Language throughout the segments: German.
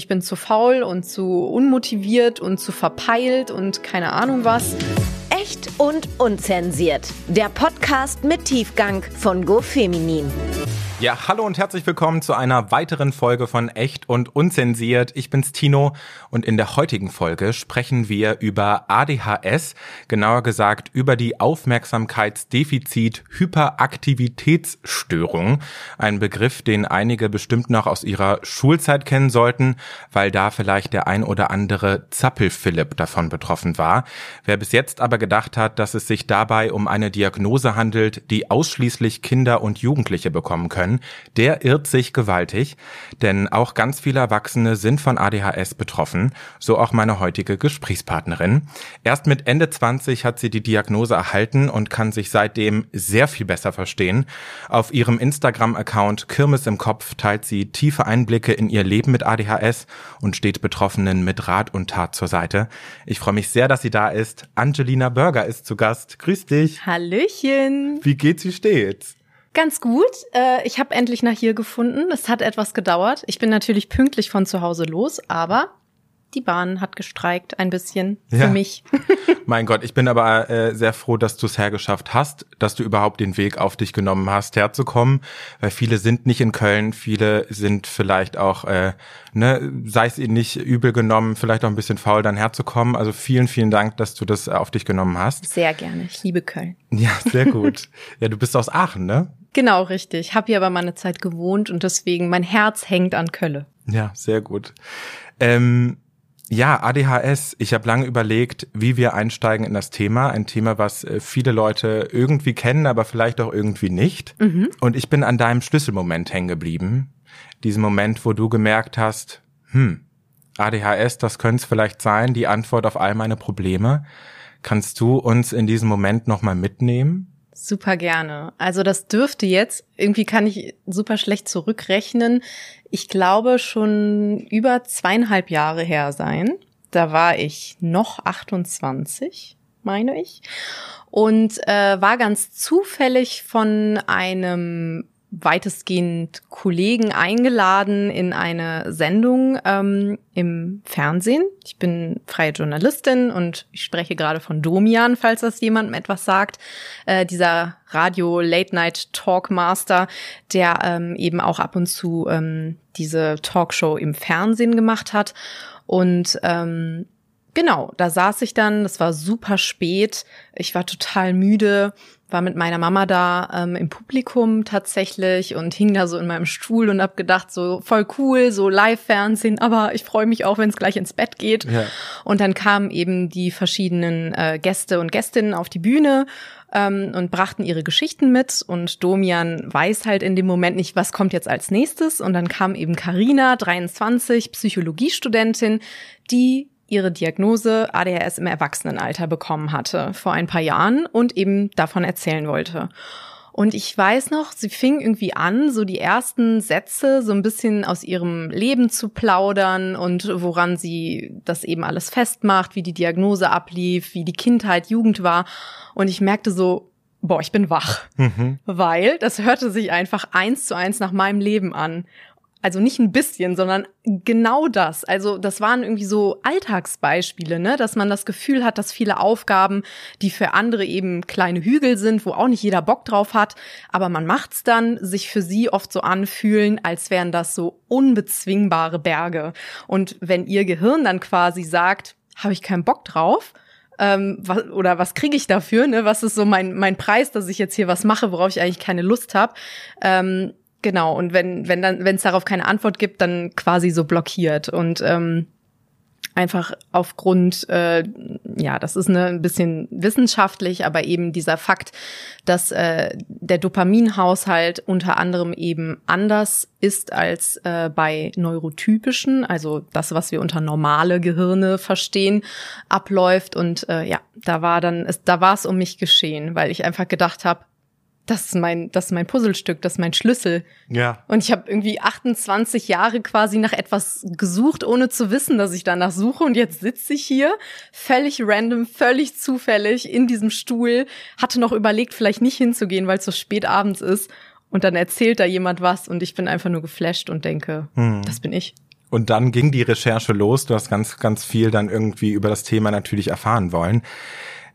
Ich bin zu faul und zu unmotiviert und zu verpeilt und keine Ahnung was. Echt und unzensiert. Der Podcast mit Tiefgang von GoFeminin. Ja, hallo und herzlich willkommen zu einer weiteren Folge von Echt und Unzensiert. Ich bin's Tino und in der heutigen Folge sprechen wir über ADHS, genauer gesagt über die Aufmerksamkeitsdefizit-Hyperaktivitätsstörung. Ein Begriff, den einige bestimmt noch aus ihrer Schulzeit kennen sollten, weil da vielleicht der ein oder andere Zappelphilipp davon betroffen war. Wer bis jetzt aber gedacht hat, dass es sich dabei um eine Diagnose handelt, die ausschließlich Kinder und Jugendliche bekommen können, können, der irrt sich gewaltig, denn auch ganz viele Erwachsene sind von ADHS betroffen, so auch meine heutige Gesprächspartnerin. Erst mit Ende 20 hat sie die Diagnose erhalten und kann sich seitdem sehr viel besser verstehen. Auf ihrem Instagram-Account Kirmes im Kopf teilt sie tiefe Einblicke in ihr Leben mit ADHS und steht Betroffenen mit Rat und Tat zur Seite. Ich freue mich sehr, dass sie da ist. Angelina Burger ist zu Gast. Grüß dich. Hallöchen. Wie geht's, wie steht's? Ganz gut. Äh, ich habe endlich nach hier gefunden. Es hat etwas gedauert. Ich bin natürlich pünktlich von zu Hause los, aber die Bahn hat gestreikt ein bisschen für ja. mich. mein Gott, ich bin aber äh, sehr froh, dass du es hergeschafft hast, dass du überhaupt den Weg auf dich genommen hast, herzukommen, weil viele sind nicht in Köln, viele sind vielleicht auch, äh, ne, sei es ihnen nicht übel genommen, vielleicht auch ein bisschen faul, dann herzukommen. Also vielen, vielen Dank, dass du das auf dich genommen hast. Sehr gerne. Ich liebe Köln. Ja, sehr gut. ja, du bist aus Aachen, ne? Genau, richtig. Hab hier aber mal eine Zeit gewohnt und deswegen mein Herz hängt an Kölle. Ja, sehr gut. Ähm, ja, ADHS. Ich habe lange überlegt, wie wir einsteigen in das Thema. Ein Thema, was äh, viele Leute irgendwie kennen, aber vielleicht auch irgendwie nicht. Mhm. Und ich bin an deinem Schlüsselmoment hängen geblieben. Diesen Moment, wo du gemerkt hast, hm, ADHS, das könnte es vielleicht sein, die Antwort auf all meine Probleme. Kannst du uns in diesem Moment nochmal mitnehmen? Super gerne. Also das dürfte jetzt, irgendwie kann ich super schlecht zurückrechnen, ich glaube schon über zweieinhalb Jahre her sein. Da war ich noch 28, meine ich. Und äh, war ganz zufällig von einem weitestgehend Kollegen eingeladen in eine Sendung ähm, im Fernsehen. Ich bin freie Journalistin und ich spreche gerade von Domian, falls das jemandem etwas sagt. Äh, dieser Radio Late Night Talkmaster, der ähm, eben auch ab und zu ähm, diese Talkshow im Fernsehen gemacht hat. Und ähm, genau, da saß ich dann, das war super spät, ich war total müde war mit meiner Mama da ähm, im Publikum tatsächlich und hing da so in meinem Stuhl und hab gedacht, so voll cool, so Live-Fernsehen, aber ich freue mich auch, wenn es gleich ins Bett geht. Ja. Und dann kamen eben die verschiedenen äh, Gäste und Gästinnen auf die Bühne ähm, und brachten ihre Geschichten mit und Domian weiß halt in dem Moment nicht, was kommt jetzt als nächstes. Und dann kam eben Karina, 23, Psychologiestudentin, die ihre Diagnose ADHS im Erwachsenenalter bekommen hatte vor ein paar Jahren und eben davon erzählen wollte. Und ich weiß noch, sie fing irgendwie an, so die ersten Sätze so ein bisschen aus ihrem Leben zu plaudern und woran sie das eben alles festmacht, wie die Diagnose ablief, wie die Kindheit, Jugend war. Und ich merkte so, boah, ich bin wach. Mhm. Weil das hörte sich einfach eins zu eins nach meinem Leben an also nicht ein bisschen, sondern genau das. Also das waren irgendwie so Alltagsbeispiele, ne, dass man das Gefühl hat, dass viele Aufgaben, die für andere eben kleine Hügel sind, wo auch nicht jeder Bock drauf hat, aber man macht's dann, sich für sie oft so anfühlen, als wären das so unbezwingbare Berge. Und wenn ihr Gehirn dann quasi sagt, habe ich keinen Bock drauf, ähm, was, oder was kriege ich dafür, ne? Was ist so mein, mein Preis, dass ich jetzt hier was mache, worauf ich eigentlich keine Lust habe, ähm, Genau, und wenn, wenn dann, wenn es darauf keine Antwort gibt, dann quasi so blockiert. Und ähm, einfach aufgrund, äh, ja, das ist ne, ein bisschen wissenschaftlich, aber eben dieser Fakt, dass äh, der Dopaminhaushalt unter anderem eben anders ist als äh, bei neurotypischen, also das, was wir unter normale Gehirne verstehen, abläuft. Und äh, ja, da war dann, es, da war es um mich geschehen, weil ich einfach gedacht habe, das ist mein, das ist mein Puzzlestück, das ist mein Schlüssel. Ja. Und ich habe irgendwie 28 Jahre quasi nach etwas gesucht, ohne zu wissen, dass ich danach suche. Und jetzt sitze ich hier, völlig random, völlig zufällig in diesem Stuhl, hatte noch überlegt, vielleicht nicht hinzugehen, weil es so spät abends ist. Und dann erzählt da jemand was und ich bin einfach nur geflasht und denke, hm. das bin ich. Und dann ging die Recherche los. Du hast ganz, ganz viel dann irgendwie über das Thema natürlich erfahren wollen.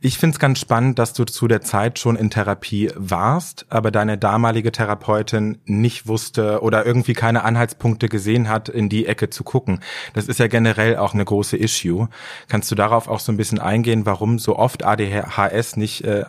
Ich finde es ganz spannend, dass du zu der Zeit schon in Therapie warst, aber deine damalige Therapeutin nicht wusste oder irgendwie keine Anhaltspunkte gesehen hat, in die Ecke zu gucken. Das ist ja generell auch eine große Issue. Kannst du darauf auch so ein bisschen eingehen, warum so oft ADHS nicht äh,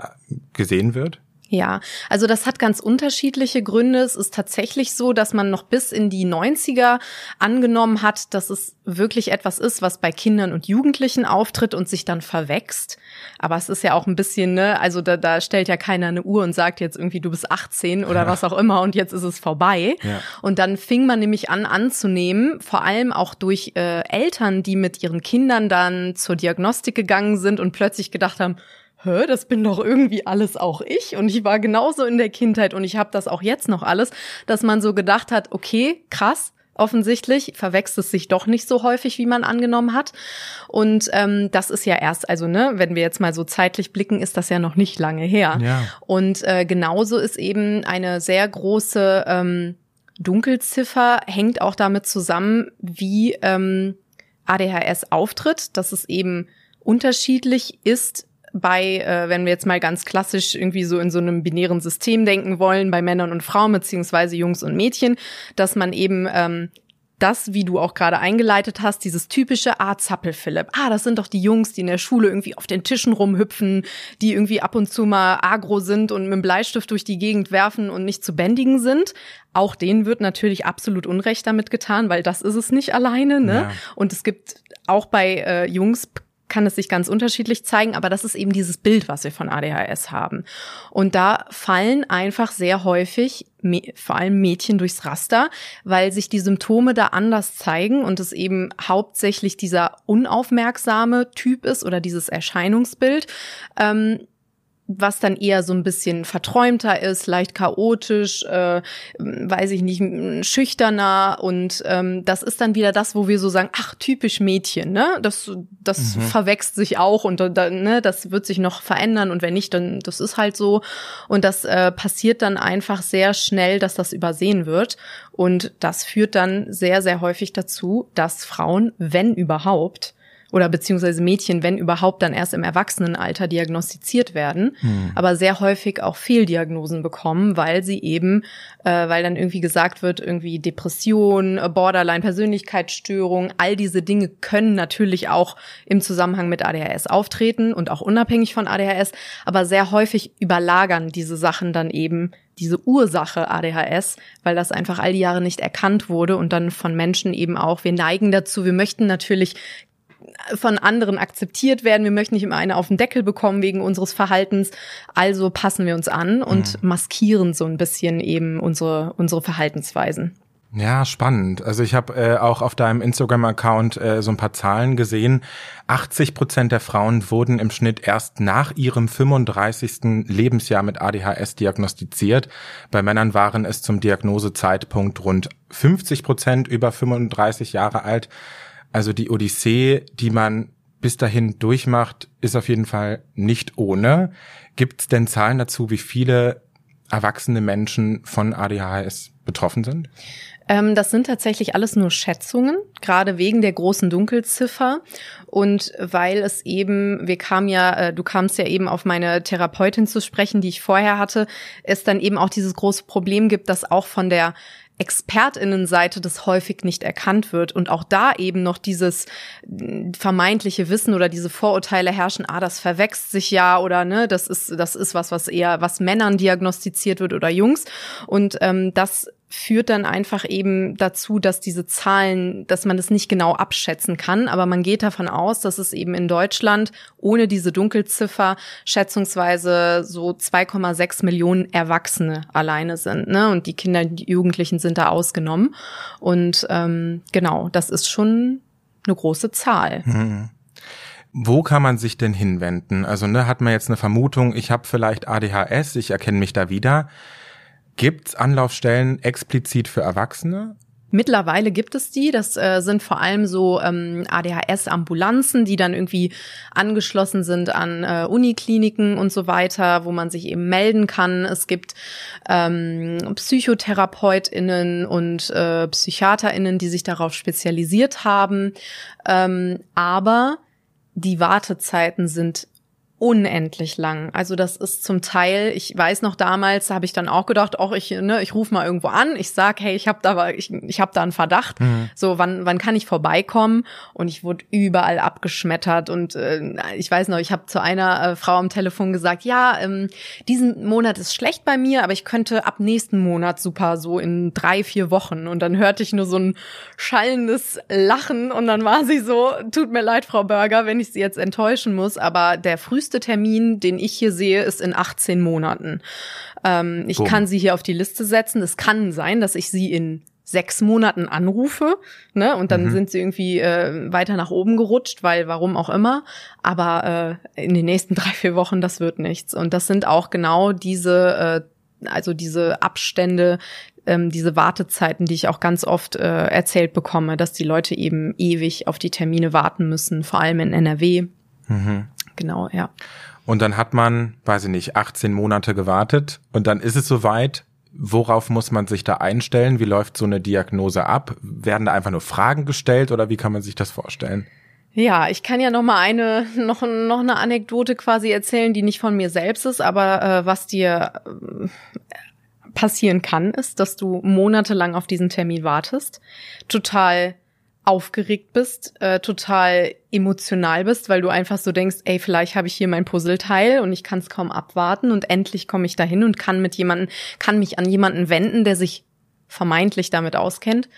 gesehen wird? Ja, also das hat ganz unterschiedliche Gründe. Es ist tatsächlich so, dass man noch bis in die 90er angenommen hat, dass es wirklich etwas ist, was bei Kindern und Jugendlichen auftritt und sich dann verwächst. Aber es ist ja auch ein bisschen, ne, also da, da stellt ja keiner eine Uhr und sagt jetzt irgendwie, du bist 18 oder ja. was auch immer und jetzt ist es vorbei. Ja. Und dann fing man nämlich an anzunehmen, vor allem auch durch äh, Eltern, die mit ihren Kindern dann zur Diagnostik gegangen sind und plötzlich gedacht haben, hä, das bin doch irgendwie alles auch ich und ich war genauso in der Kindheit und ich habe das auch jetzt noch alles, dass man so gedacht hat, okay, krass, offensichtlich verwechselt es sich doch nicht so häufig, wie man angenommen hat. Und ähm, das ist ja erst, also ne, wenn wir jetzt mal so zeitlich blicken, ist das ja noch nicht lange her. Ja. Und äh, genauso ist eben eine sehr große ähm, Dunkelziffer hängt auch damit zusammen, wie ähm, ADHS auftritt, dass es eben unterschiedlich ist bei, äh, wenn wir jetzt mal ganz klassisch irgendwie so in so einem binären System denken wollen, bei Männern und Frauen beziehungsweise Jungs und Mädchen, dass man eben ähm, das, wie du auch gerade eingeleitet hast, dieses typische Ah, Zappel-Philipp. Ah, das sind doch die Jungs, die in der Schule irgendwie auf den Tischen rumhüpfen, die irgendwie ab und zu mal agro sind und mit dem Bleistift durch die Gegend werfen und nicht zu bändigen sind. Auch denen wird natürlich absolut Unrecht damit getan, weil das ist es nicht alleine. Ne? Ja. Und es gibt auch bei äh, Jungs kann es sich ganz unterschiedlich zeigen, aber das ist eben dieses Bild, was wir von ADHS haben. Und da fallen einfach sehr häufig vor allem Mädchen durchs Raster, weil sich die Symptome da anders zeigen und es eben hauptsächlich dieser unaufmerksame Typ ist oder dieses Erscheinungsbild. Ähm, was dann eher so ein bisschen verträumter ist, leicht chaotisch, äh, weiß ich nicht, schüchterner und ähm, das ist dann wieder das, wo wir so sagen, ach typisch Mädchen, ne? Das das mhm. verwächst sich auch und da, ne, das wird sich noch verändern und wenn nicht, dann das ist halt so und das äh, passiert dann einfach sehr schnell, dass das übersehen wird und das führt dann sehr sehr häufig dazu, dass Frauen, wenn überhaupt oder beziehungsweise Mädchen, wenn überhaupt, dann erst im Erwachsenenalter diagnostiziert werden, hm. aber sehr häufig auch Fehldiagnosen bekommen, weil sie eben, äh, weil dann irgendwie gesagt wird, irgendwie Depression, Borderline, Persönlichkeitsstörung, all diese Dinge können natürlich auch im Zusammenhang mit ADHS auftreten und auch unabhängig von ADHS, aber sehr häufig überlagern diese Sachen dann eben diese Ursache ADHS, weil das einfach all die Jahre nicht erkannt wurde und dann von Menschen eben auch, wir neigen dazu, wir möchten natürlich von anderen akzeptiert werden. Wir möchten nicht immer eine auf den Deckel bekommen wegen unseres Verhaltens. Also passen wir uns an und mhm. maskieren so ein bisschen eben unsere, unsere Verhaltensweisen. Ja, spannend. Also ich habe äh, auch auf deinem Instagram-Account äh, so ein paar Zahlen gesehen. 80 Prozent der Frauen wurden im Schnitt erst nach ihrem 35. Lebensjahr mit ADHS diagnostiziert. Bei Männern waren es zum Diagnosezeitpunkt rund 50 Prozent über 35 Jahre alt. Also die Odyssee, die man bis dahin durchmacht, ist auf jeden Fall nicht ohne. Gibt es denn Zahlen dazu, wie viele erwachsene Menschen von ADHS betroffen sind? Ähm, das sind tatsächlich alles nur Schätzungen, gerade wegen der großen Dunkelziffer und weil es eben, wir kamen ja, äh, du kamst ja eben auf meine Therapeutin zu sprechen, die ich vorher hatte, es dann eben auch dieses große Problem gibt, dass auch von der Expertinnenseite das häufig nicht erkannt wird und auch da eben noch dieses mm, vermeintliche Wissen oder diese Vorurteile herrschen, ah, das verwächst sich ja oder ne, das ist das ist was, was eher was Männern diagnostiziert wird oder Jungs. Und ähm, das führt dann einfach eben dazu, dass diese Zahlen, dass man das nicht genau abschätzen kann. Aber man geht davon aus, dass es eben in Deutschland ohne diese Dunkelziffer schätzungsweise so 2,6 Millionen Erwachsene alleine sind. Ne? Und die Kinder, die Jugendlichen sind da ausgenommen. Und ähm, genau, das ist schon eine große Zahl. Mhm. Wo kann man sich denn hinwenden? Also ne, hat man jetzt eine Vermutung, ich habe vielleicht ADHS, ich erkenne mich da wieder. Gibt es Anlaufstellen explizit für Erwachsene? Mittlerweile gibt es die. Das äh, sind vor allem so ähm, ADHS-Ambulanzen, die dann irgendwie angeschlossen sind an äh, Unikliniken und so weiter, wo man sich eben melden kann. Es gibt ähm, PsychotherapeutInnen und äh, PsychiaterInnen, die sich darauf spezialisiert haben. Ähm, aber die Wartezeiten sind unendlich lang. Also das ist zum Teil, ich weiß noch damals, habe ich dann auch gedacht, auch ich, ne, ich rufe mal irgendwo an, ich sag, hey, ich habe da, ich, ich habe da einen Verdacht. Mhm. So, wann, wann kann ich vorbeikommen? Und ich wurde überall abgeschmettert und äh, ich weiß noch, ich habe zu einer äh, Frau am Telefon gesagt, ja, ähm, diesen Monat ist schlecht bei mir, aber ich könnte ab nächsten Monat super so in drei vier Wochen. Und dann hörte ich nur so ein schallendes Lachen und dann war sie so, tut mir leid, Frau Burger, wenn ich Sie jetzt enttäuschen muss, aber der früheste früheste Termin, den ich hier sehe, ist in 18 Monaten. Ähm, ich Boom. kann sie hier auf die Liste setzen. Es kann sein, dass ich sie in sechs Monaten anrufe, ne, und dann mhm. sind sie irgendwie äh, weiter nach oben gerutscht, weil warum auch immer. Aber äh, in den nächsten drei vier Wochen das wird nichts. Und das sind auch genau diese, äh, also diese Abstände, ähm, diese Wartezeiten, die ich auch ganz oft äh, erzählt bekomme, dass die Leute eben ewig auf die Termine warten müssen, vor allem in NRW. Mhm. Genau, ja. Und dann hat man, weiß ich nicht, 18 Monate gewartet und dann ist es soweit. Worauf muss man sich da einstellen? Wie läuft so eine Diagnose ab? Werden da einfach nur Fragen gestellt oder wie kann man sich das vorstellen? Ja, ich kann ja noch mal eine noch noch eine Anekdote quasi erzählen, die nicht von mir selbst ist, aber äh, was dir äh, passieren kann, ist, dass du monatelang auf diesen Termin wartest, total aufgeregt bist, äh, total emotional bist, weil du einfach so denkst, ey, vielleicht habe ich hier mein Puzzleteil und ich kann es kaum abwarten und endlich komme ich dahin und kann mit jemanden, kann mich an jemanden wenden, der sich vermeintlich damit auskennt.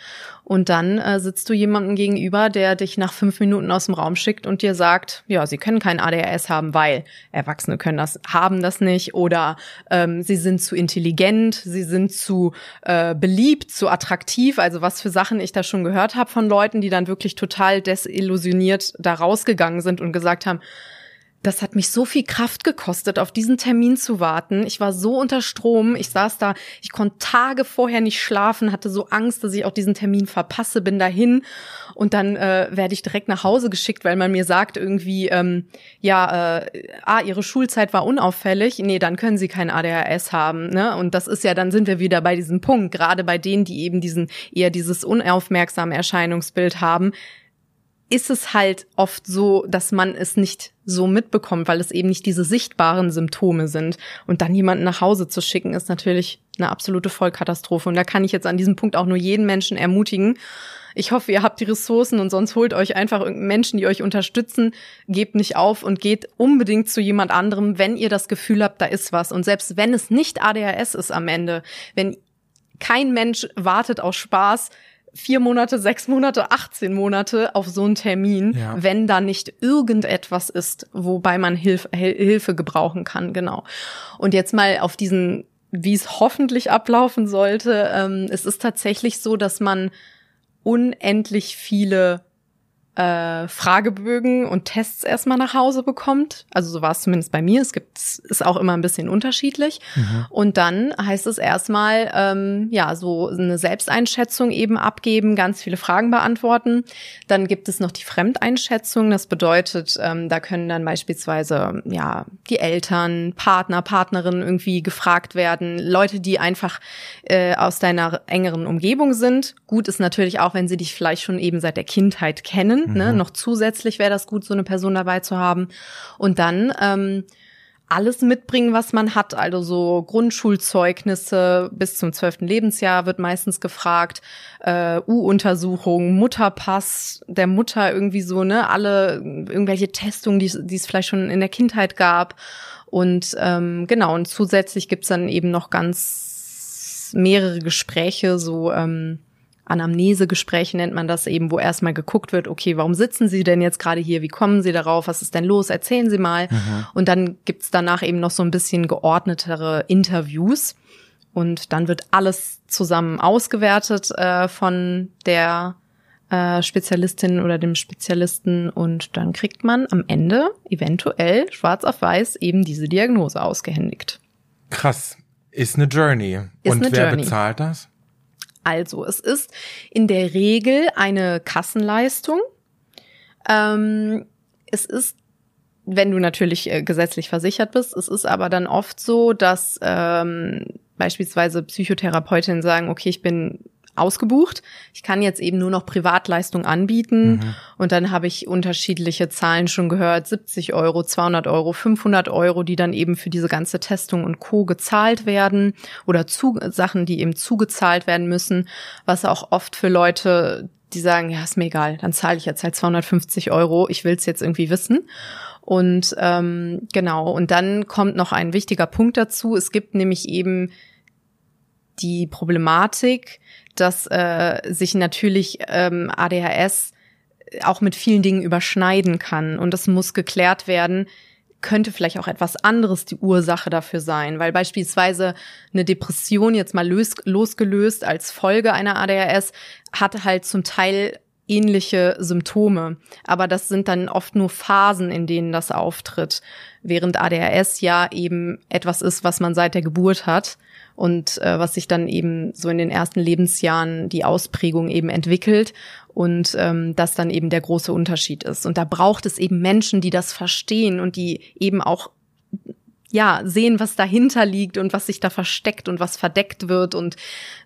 Und dann äh, sitzt du jemandem gegenüber, der dich nach fünf Minuten aus dem Raum schickt und dir sagt, ja, sie können kein ADHS haben, weil Erwachsene können das, haben das nicht oder ähm, sie sind zu intelligent, sie sind zu äh, beliebt, zu attraktiv. Also was für Sachen ich da schon gehört habe von Leuten, die dann wirklich total desillusioniert da rausgegangen sind und gesagt haben, das hat mich so viel Kraft gekostet, auf diesen Termin zu warten. Ich war so unter Strom. Ich saß da, ich konnte Tage vorher nicht schlafen, hatte so Angst, dass ich auch diesen Termin verpasse, bin dahin und dann äh, werde ich direkt nach Hause geschickt, weil man mir sagt irgendwie, ähm, ja, äh, ah, ihre Schulzeit war unauffällig. Nee, dann können sie kein ADHS haben. Ne? Und das ist ja, dann sind wir wieder bei diesem Punkt, gerade bei denen, die eben diesen eher dieses unaufmerksame Erscheinungsbild haben ist es halt oft so, dass man es nicht so mitbekommt, weil es eben nicht diese sichtbaren Symptome sind. Und dann jemanden nach Hause zu schicken, ist natürlich eine absolute Vollkatastrophe. Und da kann ich jetzt an diesem Punkt auch nur jeden Menschen ermutigen. Ich hoffe, ihr habt die Ressourcen und sonst holt euch einfach Menschen, die euch unterstützen. Gebt nicht auf und geht unbedingt zu jemand anderem, wenn ihr das Gefühl habt, da ist was. Und selbst wenn es nicht ADHS ist am Ende, wenn kein Mensch wartet aus Spaß, vier Monate, sechs Monate, 18 Monate auf so einen Termin, ja. wenn da nicht irgendetwas ist, wobei man Hilf Hilfe gebrauchen kann, genau. Und jetzt mal auf diesen, wie es hoffentlich ablaufen sollte, ähm, es ist tatsächlich so, dass man unendlich viele äh, Fragebögen und Tests erstmal nach Hause bekommt. Also so war es zumindest bei mir. Es gibt ist auch immer ein bisschen unterschiedlich. Mhm. Und dann heißt es erstmal ähm, ja so eine Selbsteinschätzung eben abgeben, ganz viele Fragen beantworten. Dann gibt es noch die Fremdeinschätzung. Das bedeutet, ähm, da können dann beispielsweise ja die Eltern, Partner, Partnerinnen irgendwie gefragt werden, Leute, die einfach äh, aus deiner engeren Umgebung sind. Gut ist natürlich auch, wenn sie dich vielleicht schon eben seit der Kindheit kennen Ne? Mhm. Ne? Noch zusätzlich wäre das gut, so eine Person dabei zu haben. Und dann ähm, alles mitbringen, was man hat. Also so Grundschulzeugnisse bis zum zwölften Lebensjahr wird meistens gefragt. Äh, U-Untersuchung, Mutterpass der Mutter irgendwie so, ne? Alle irgendwelche Testungen, die, die es vielleicht schon in der Kindheit gab. Und ähm, genau, und zusätzlich gibt's dann eben noch ganz mehrere Gespräche, so ähm, Anamnesegespräche nennt man das eben, wo erstmal geguckt wird, okay, warum sitzen Sie denn jetzt gerade hier? Wie kommen Sie darauf? Was ist denn los? Erzählen Sie mal. Mhm. Und dann gibt's danach eben noch so ein bisschen geordnetere Interviews. Und dann wird alles zusammen ausgewertet äh, von der äh, Spezialistin oder dem Spezialisten und dann kriegt man am Ende eventuell schwarz auf weiß eben diese Diagnose ausgehändigt. Krass. Ist eine Journey. Ist und eine wer Journey. bezahlt das? Also, es ist in der Regel eine Kassenleistung. Ähm, es ist wenn du natürlich äh, gesetzlich versichert bist. Es ist aber dann oft so, dass ähm, beispielsweise Psychotherapeutinnen sagen, okay, ich bin ausgebucht. Ich kann jetzt eben nur noch Privatleistung anbieten. Mhm. Und dann habe ich unterschiedliche Zahlen schon gehört. 70 Euro, 200 Euro, 500 Euro, die dann eben für diese ganze Testung und Co. gezahlt werden oder zu, Sachen, die eben zugezahlt werden müssen, was auch oft für Leute, die sagen, ja, ist mir egal, dann zahle ich jetzt halt 250 Euro, ich will es jetzt irgendwie wissen. Und ähm, genau, und dann kommt noch ein wichtiger Punkt dazu. Es gibt nämlich eben die Problematik, dass äh, sich natürlich ähm, ADHS auch mit vielen Dingen überschneiden kann. Und das muss geklärt werden, könnte vielleicht auch etwas anderes die Ursache dafür sein, weil beispielsweise eine Depression jetzt mal los, losgelöst als Folge einer ADHS hat halt zum Teil ähnliche Symptome. Aber das sind dann oft nur Phasen, in denen das auftritt. Während ADHS ja eben etwas ist, was man seit der Geburt hat und äh, was sich dann eben so in den ersten Lebensjahren die Ausprägung eben entwickelt und ähm, das dann eben der große Unterschied ist. Und da braucht es eben Menschen, die das verstehen und die eben auch ja, sehen, was dahinter liegt und was sich da versteckt und was verdeckt wird und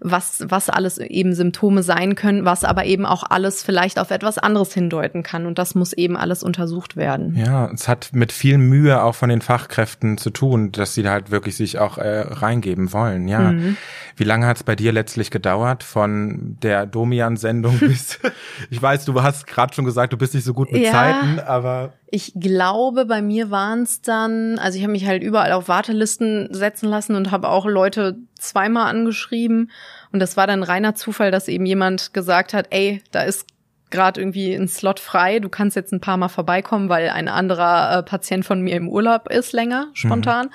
was, was alles eben Symptome sein können, was aber eben auch alles vielleicht auf etwas anderes hindeuten kann. Und das muss eben alles untersucht werden. Ja, es hat mit viel Mühe auch von den Fachkräften zu tun, dass sie da halt wirklich sich auch äh, reingeben wollen. Ja. Mhm. Wie lange hat es bei dir letztlich gedauert von der Domian-Sendung bis, ich weiß, du hast gerade schon gesagt, du bist nicht so gut mit ja. Zeiten, aber ich glaube, bei mir waren es dann, also ich habe mich halt überall auf Wartelisten setzen lassen und habe auch Leute zweimal angeschrieben. Und das war dann reiner Zufall, dass eben jemand gesagt hat, ey, da ist gerade irgendwie ein Slot frei, du kannst jetzt ein paar Mal vorbeikommen, weil ein anderer äh, Patient von mir im Urlaub ist länger, spontan. Mhm.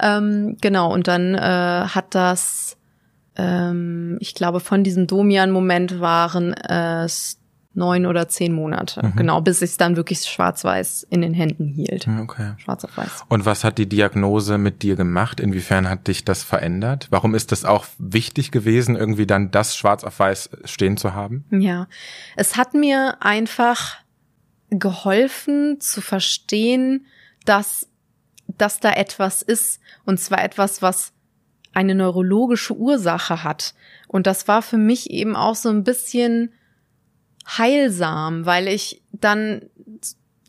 Ähm, genau, und dann äh, hat das, ähm, ich glaube, von diesem Domian-Moment waren es neun oder zehn Monate. Mhm. Genau, bis ich es dann wirklich schwarz-weiß in den Händen hielt. Okay. Schwarz auf weiß. Und was hat die Diagnose mit dir gemacht? Inwiefern hat dich das verändert? Warum ist das auch wichtig gewesen, irgendwie dann das schwarz auf weiß stehen zu haben? Ja, es hat mir einfach geholfen zu verstehen, dass, dass da etwas ist. Und zwar etwas, was eine neurologische Ursache hat. Und das war für mich eben auch so ein bisschen heilsam, weil ich dann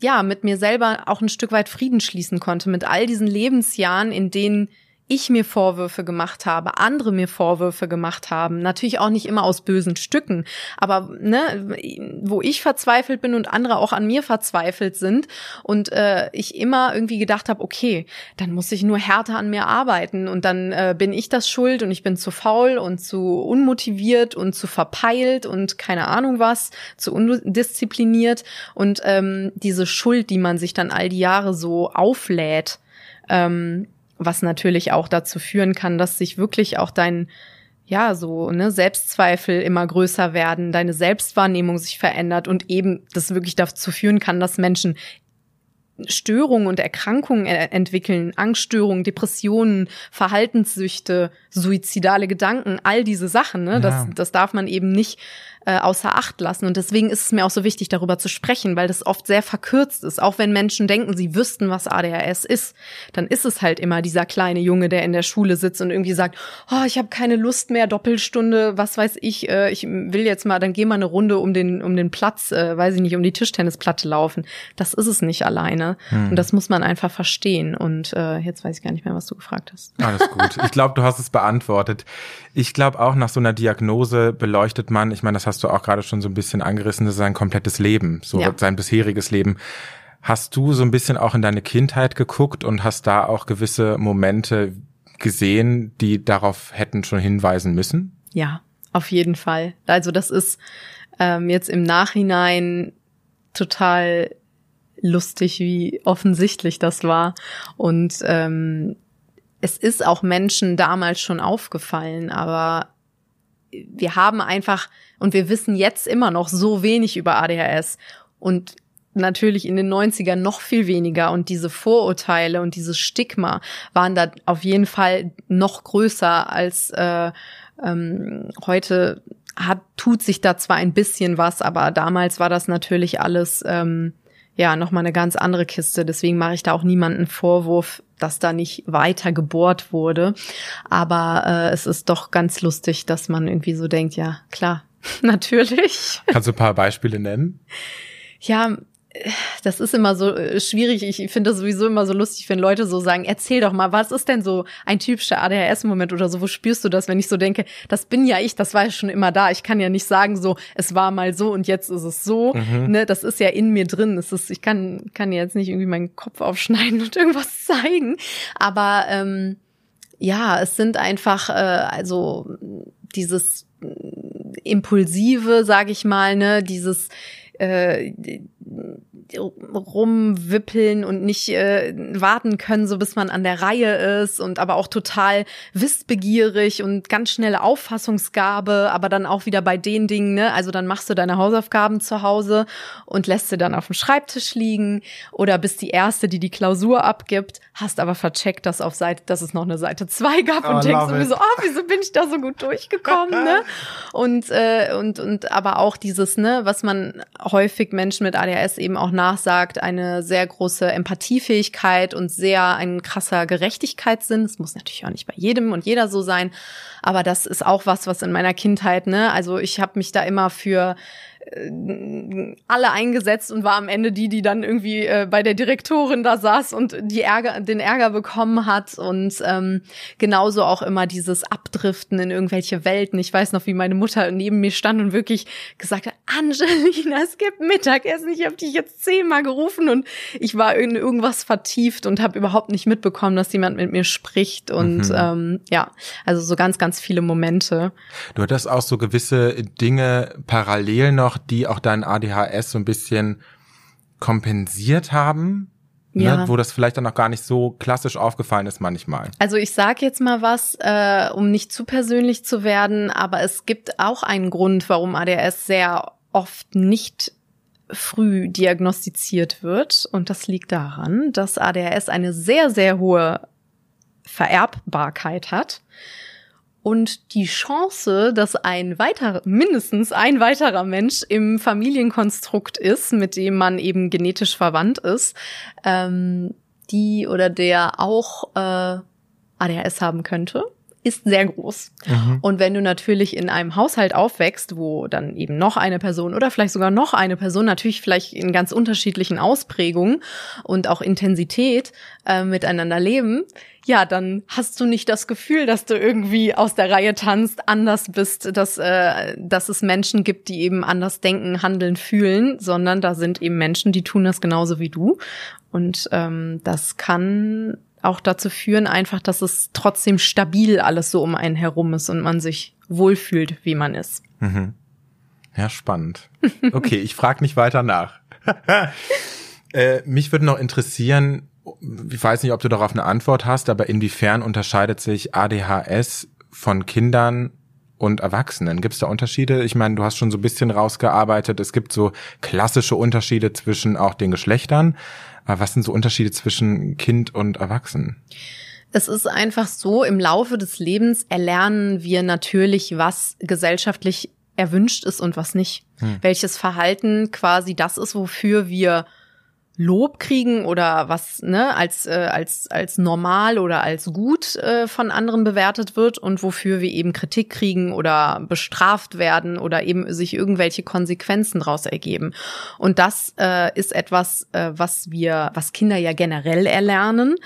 ja mit mir selber auch ein Stück weit Frieden schließen konnte mit all diesen Lebensjahren, in denen ich mir Vorwürfe gemacht habe, andere mir Vorwürfe gemacht haben, natürlich auch nicht immer aus bösen Stücken, aber ne, wo ich verzweifelt bin und andere auch an mir verzweifelt sind und äh, ich immer irgendwie gedacht habe, okay, dann muss ich nur härter an mir arbeiten und dann äh, bin ich das schuld und ich bin zu faul und zu unmotiviert und zu verpeilt und keine Ahnung was, zu undiszipliniert und ähm, diese Schuld, die man sich dann all die Jahre so auflädt, ähm, was natürlich auch dazu führen kann, dass sich wirklich auch dein ja, so, ne, Selbstzweifel immer größer werden, deine Selbstwahrnehmung sich verändert und eben das wirklich dazu führen kann, dass Menschen Störungen und Erkrankungen entwickeln, Angststörungen, Depressionen, Verhaltenssüchte, suizidale Gedanken, all diese Sachen, ne? Ja. Das, das darf man eben nicht äh, außer Acht lassen. Und deswegen ist es mir auch so wichtig, darüber zu sprechen, weil das oft sehr verkürzt ist. Auch wenn Menschen denken, sie wüssten, was ADHS ist, dann ist es halt immer dieser kleine Junge, der in der Schule sitzt und irgendwie sagt, oh, ich habe keine Lust mehr, Doppelstunde, was weiß ich, äh, ich will jetzt mal, dann geh mal eine Runde um den, um den Platz, äh, weiß ich nicht, um die Tischtennisplatte laufen. Das ist es nicht alleine. Hm. Und das muss man einfach verstehen. Und äh, jetzt weiß ich gar nicht mehr, was du gefragt hast. Alles gut. Ich glaube, du hast es beantwortet. Ich glaube auch nach so einer Diagnose beleuchtet man, ich meine, das hast du auch gerade schon so ein bisschen angerissen, das ist sein komplettes Leben, so ja. sein bisheriges Leben. Hast du so ein bisschen auch in deine Kindheit geguckt und hast da auch gewisse Momente gesehen, die darauf hätten schon hinweisen müssen? Ja, auf jeden Fall. Also das ist ähm, jetzt im Nachhinein total lustig, wie offensichtlich das war. Und ähm, es ist auch Menschen damals schon aufgefallen, aber wir haben einfach und wir wissen jetzt immer noch so wenig über ADHS und natürlich in den 90ern noch viel weniger und diese Vorurteile und dieses Stigma waren da auf jeden Fall noch größer als äh, Ähm, heute hat, tut sich da zwar ein bisschen was, aber damals war das natürlich alles ähm, ja nochmal eine ganz andere Kiste. Deswegen mache ich da auch niemanden Vorwurf, dass da nicht weiter gebohrt wurde. Aber äh, es ist doch ganz lustig, dass man irgendwie so denkt, ja klar, natürlich. Kannst du ein paar Beispiele nennen? Ja, das ist immer so äh, schwierig. Ich finde das sowieso immer so lustig, wenn Leute so sagen, erzähl doch mal, was ist denn so ein typischer ADHS-Moment oder so? Wo spürst du das, wenn ich so denke, das bin ja ich, das war ja schon immer da. Ich kann ja nicht sagen so, es war mal so und jetzt ist es so. Mhm. Ne, das ist ja in mir drin. Es ist, ich kann, kann jetzt nicht irgendwie meinen Kopf aufschneiden und irgendwas zeigen. Aber ähm, ja, es sind einfach, äh, also dieses impulsive, sage ich mal, ne, dieses äh, rumwippeln und nicht äh, warten können, so bis man an der Reihe ist und aber auch total wissbegierig und ganz schnelle Auffassungsgabe, aber dann auch wieder bei den Dingen, ne? Also dann machst du deine Hausaufgaben zu Hause und lässt sie dann auf dem Schreibtisch liegen oder bist die erste, die die Klausur abgibt, hast aber vercheckt, dass auf Seite, dass es noch eine Seite zwei gab oh, und denkst sowieso, oh, wieso bin ich da so gut durchgekommen, ne? Und äh, und und aber auch dieses, ne, was man häufig Menschen mit ADHS eben auch nachsagt, eine sehr große Empathiefähigkeit und sehr ein krasser Gerechtigkeitssinn. Das muss natürlich auch nicht bei jedem und jeder so sein, aber das ist auch was, was in meiner Kindheit, ne, also ich habe mich da immer für alle eingesetzt und war am Ende die, die dann irgendwie äh, bei der Direktorin da saß und die Ärger, den Ärger bekommen hat und ähm, genauso auch immer dieses Abdriften in irgendwelche Welten. Ich weiß noch, wie meine Mutter neben mir stand und wirklich gesagt hat, Angelina, es gibt Mittagessen. Ich habe dich jetzt zehnmal gerufen und ich war in irgendwas vertieft und habe überhaupt nicht mitbekommen, dass jemand mit mir spricht und mhm. ähm, ja, also so ganz, ganz viele Momente. Du hattest auch so gewisse Dinge parallel noch die auch dein ADHS so ein bisschen kompensiert haben? Ne, ja. Ne, wo das vielleicht dann noch gar nicht so klassisch aufgefallen ist manchmal. Also ich sag jetzt mal was, äh, um nicht zu persönlich zu werden, aber es gibt auch einen Grund, warum ADHS sehr oft nicht früh diagnostiziert wird. Und das liegt daran, dass ADHS eine sehr, sehr hohe Vererbbarkeit hat. Und die Chance, dass ein weiterer, mindestens ein weiterer Mensch im Familienkonstrukt ist, mit dem man eben genetisch verwandt ist, ähm, die oder der auch äh, ADHS haben könnte, ist sehr groß. Mhm. Und wenn du natürlich in einem Haushalt aufwächst, wo dann eben noch eine Person oder vielleicht sogar noch eine Person, natürlich vielleicht in ganz unterschiedlichen Ausprägungen und auch Intensität äh, miteinander leben, ja, dann hast du nicht das Gefühl, dass du irgendwie aus der Reihe tanzt, anders bist, dass, äh, dass es Menschen gibt, die eben anders denken, handeln, fühlen, sondern da sind eben Menschen, die tun das genauso wie du. Und ähm, das kann auch dazu führen, einfach, dass es trotzdem stabil alles so um einen herum ist und man sich wohlfühlt, wie man ist. Mhm. Ja, spannend. Okay, ich frage nicht weiter nach. äh, mich würde noch interessieren, ich weiß nicht, ob du darauf eine Antwort hast, aber inwiefern unterscheidet sich ADHS von Kindern und Erwachsenen? Gibt es da Unterschiede? Ich meine, du hast schon so ein bisschen rausgearbeitet, es gibt so klassische Unterschiede zwischen auch den Geschlechtern. Aber was sind so Unterschiede zwischen Kind und Erwachsenen? Es ist einfach so, im Laufe des Lebens erlernen wir natürlich, was gesellschaftlich erwünscht ist und was nicht. Hm. Welches Verhalten quasi das ist, wofür wir Lob kriegen oder was ne, als, äh, als, als normal oder als gut äh, von anderen bewertet wird und wofür wir eben Kritik kriegen oder bestraft werden oder eben sich irgendwelche Konsequenzen daraus ergeben. Und das äh, ist etwas, äh, was wir, was Kinder ja generell erlernen.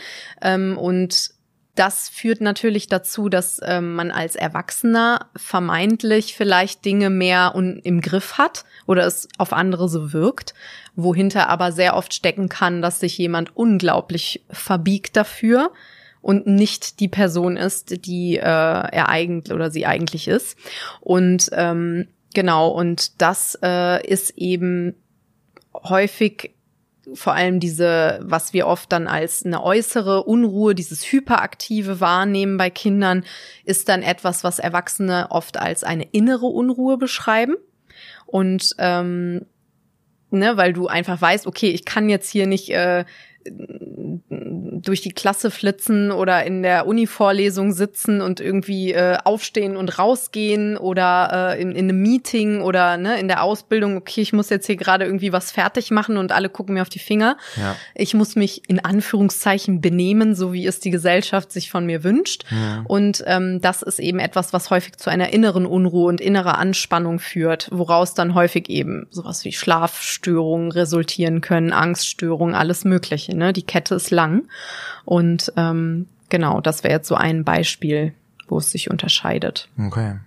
Ähm, und das führt natürlich dazu, dass ähm, man als Erwachsener vermeintlich vielleicht Dinge mehr im Griff hat oder es auf andere so wirkt, wohinter aber sehr oft stecken kann, dass sich jemand unglaublich verbiegt dafür und nicht die Person ist, die äh, er eigentlich oder sie eigentlich ist. Und ähm, genau, und das äh, ist eben häufig vor allem diese, was wir oft dann als eine äußere Unruhe, dieses hyperaktive Wahrnehmen bei Kindern, ist dann etwas, was Erwachsene oft als eine innere Unruhe beschreiben. Und ähm, ne, weil du einfach weißt, okay, ich kann jetzt hier nicht äh, durch die Klasse flitzen oder in der Uni-Vorlesung sitzen und irgendwie äh, aufstehen und rausgehen oder äh, in, in einem Meeting oder ne, in der Ausbildung, okay, ich muss jetzt hier gerade irgendwie was fertig machen und alle gucken mir auf die Finger. Ja. Ich muss mich in Anführungszeichen benehmen, so wie es die Gesellschaft sich von mir wünscht. Ja. Und ähm, das ist eben etwas, was häufig zu einer inneren Unruhe und innerer Anspannung führt, woraus dann häufig eben sowas wie Schlafstörungen resultieren können, Angststörungen, alles Mögliche. Ne? Die Kette ist lang. Und ähm, genau, das wäre jetzt so ein Beispiel, wo es sich unterscheidet. Okay.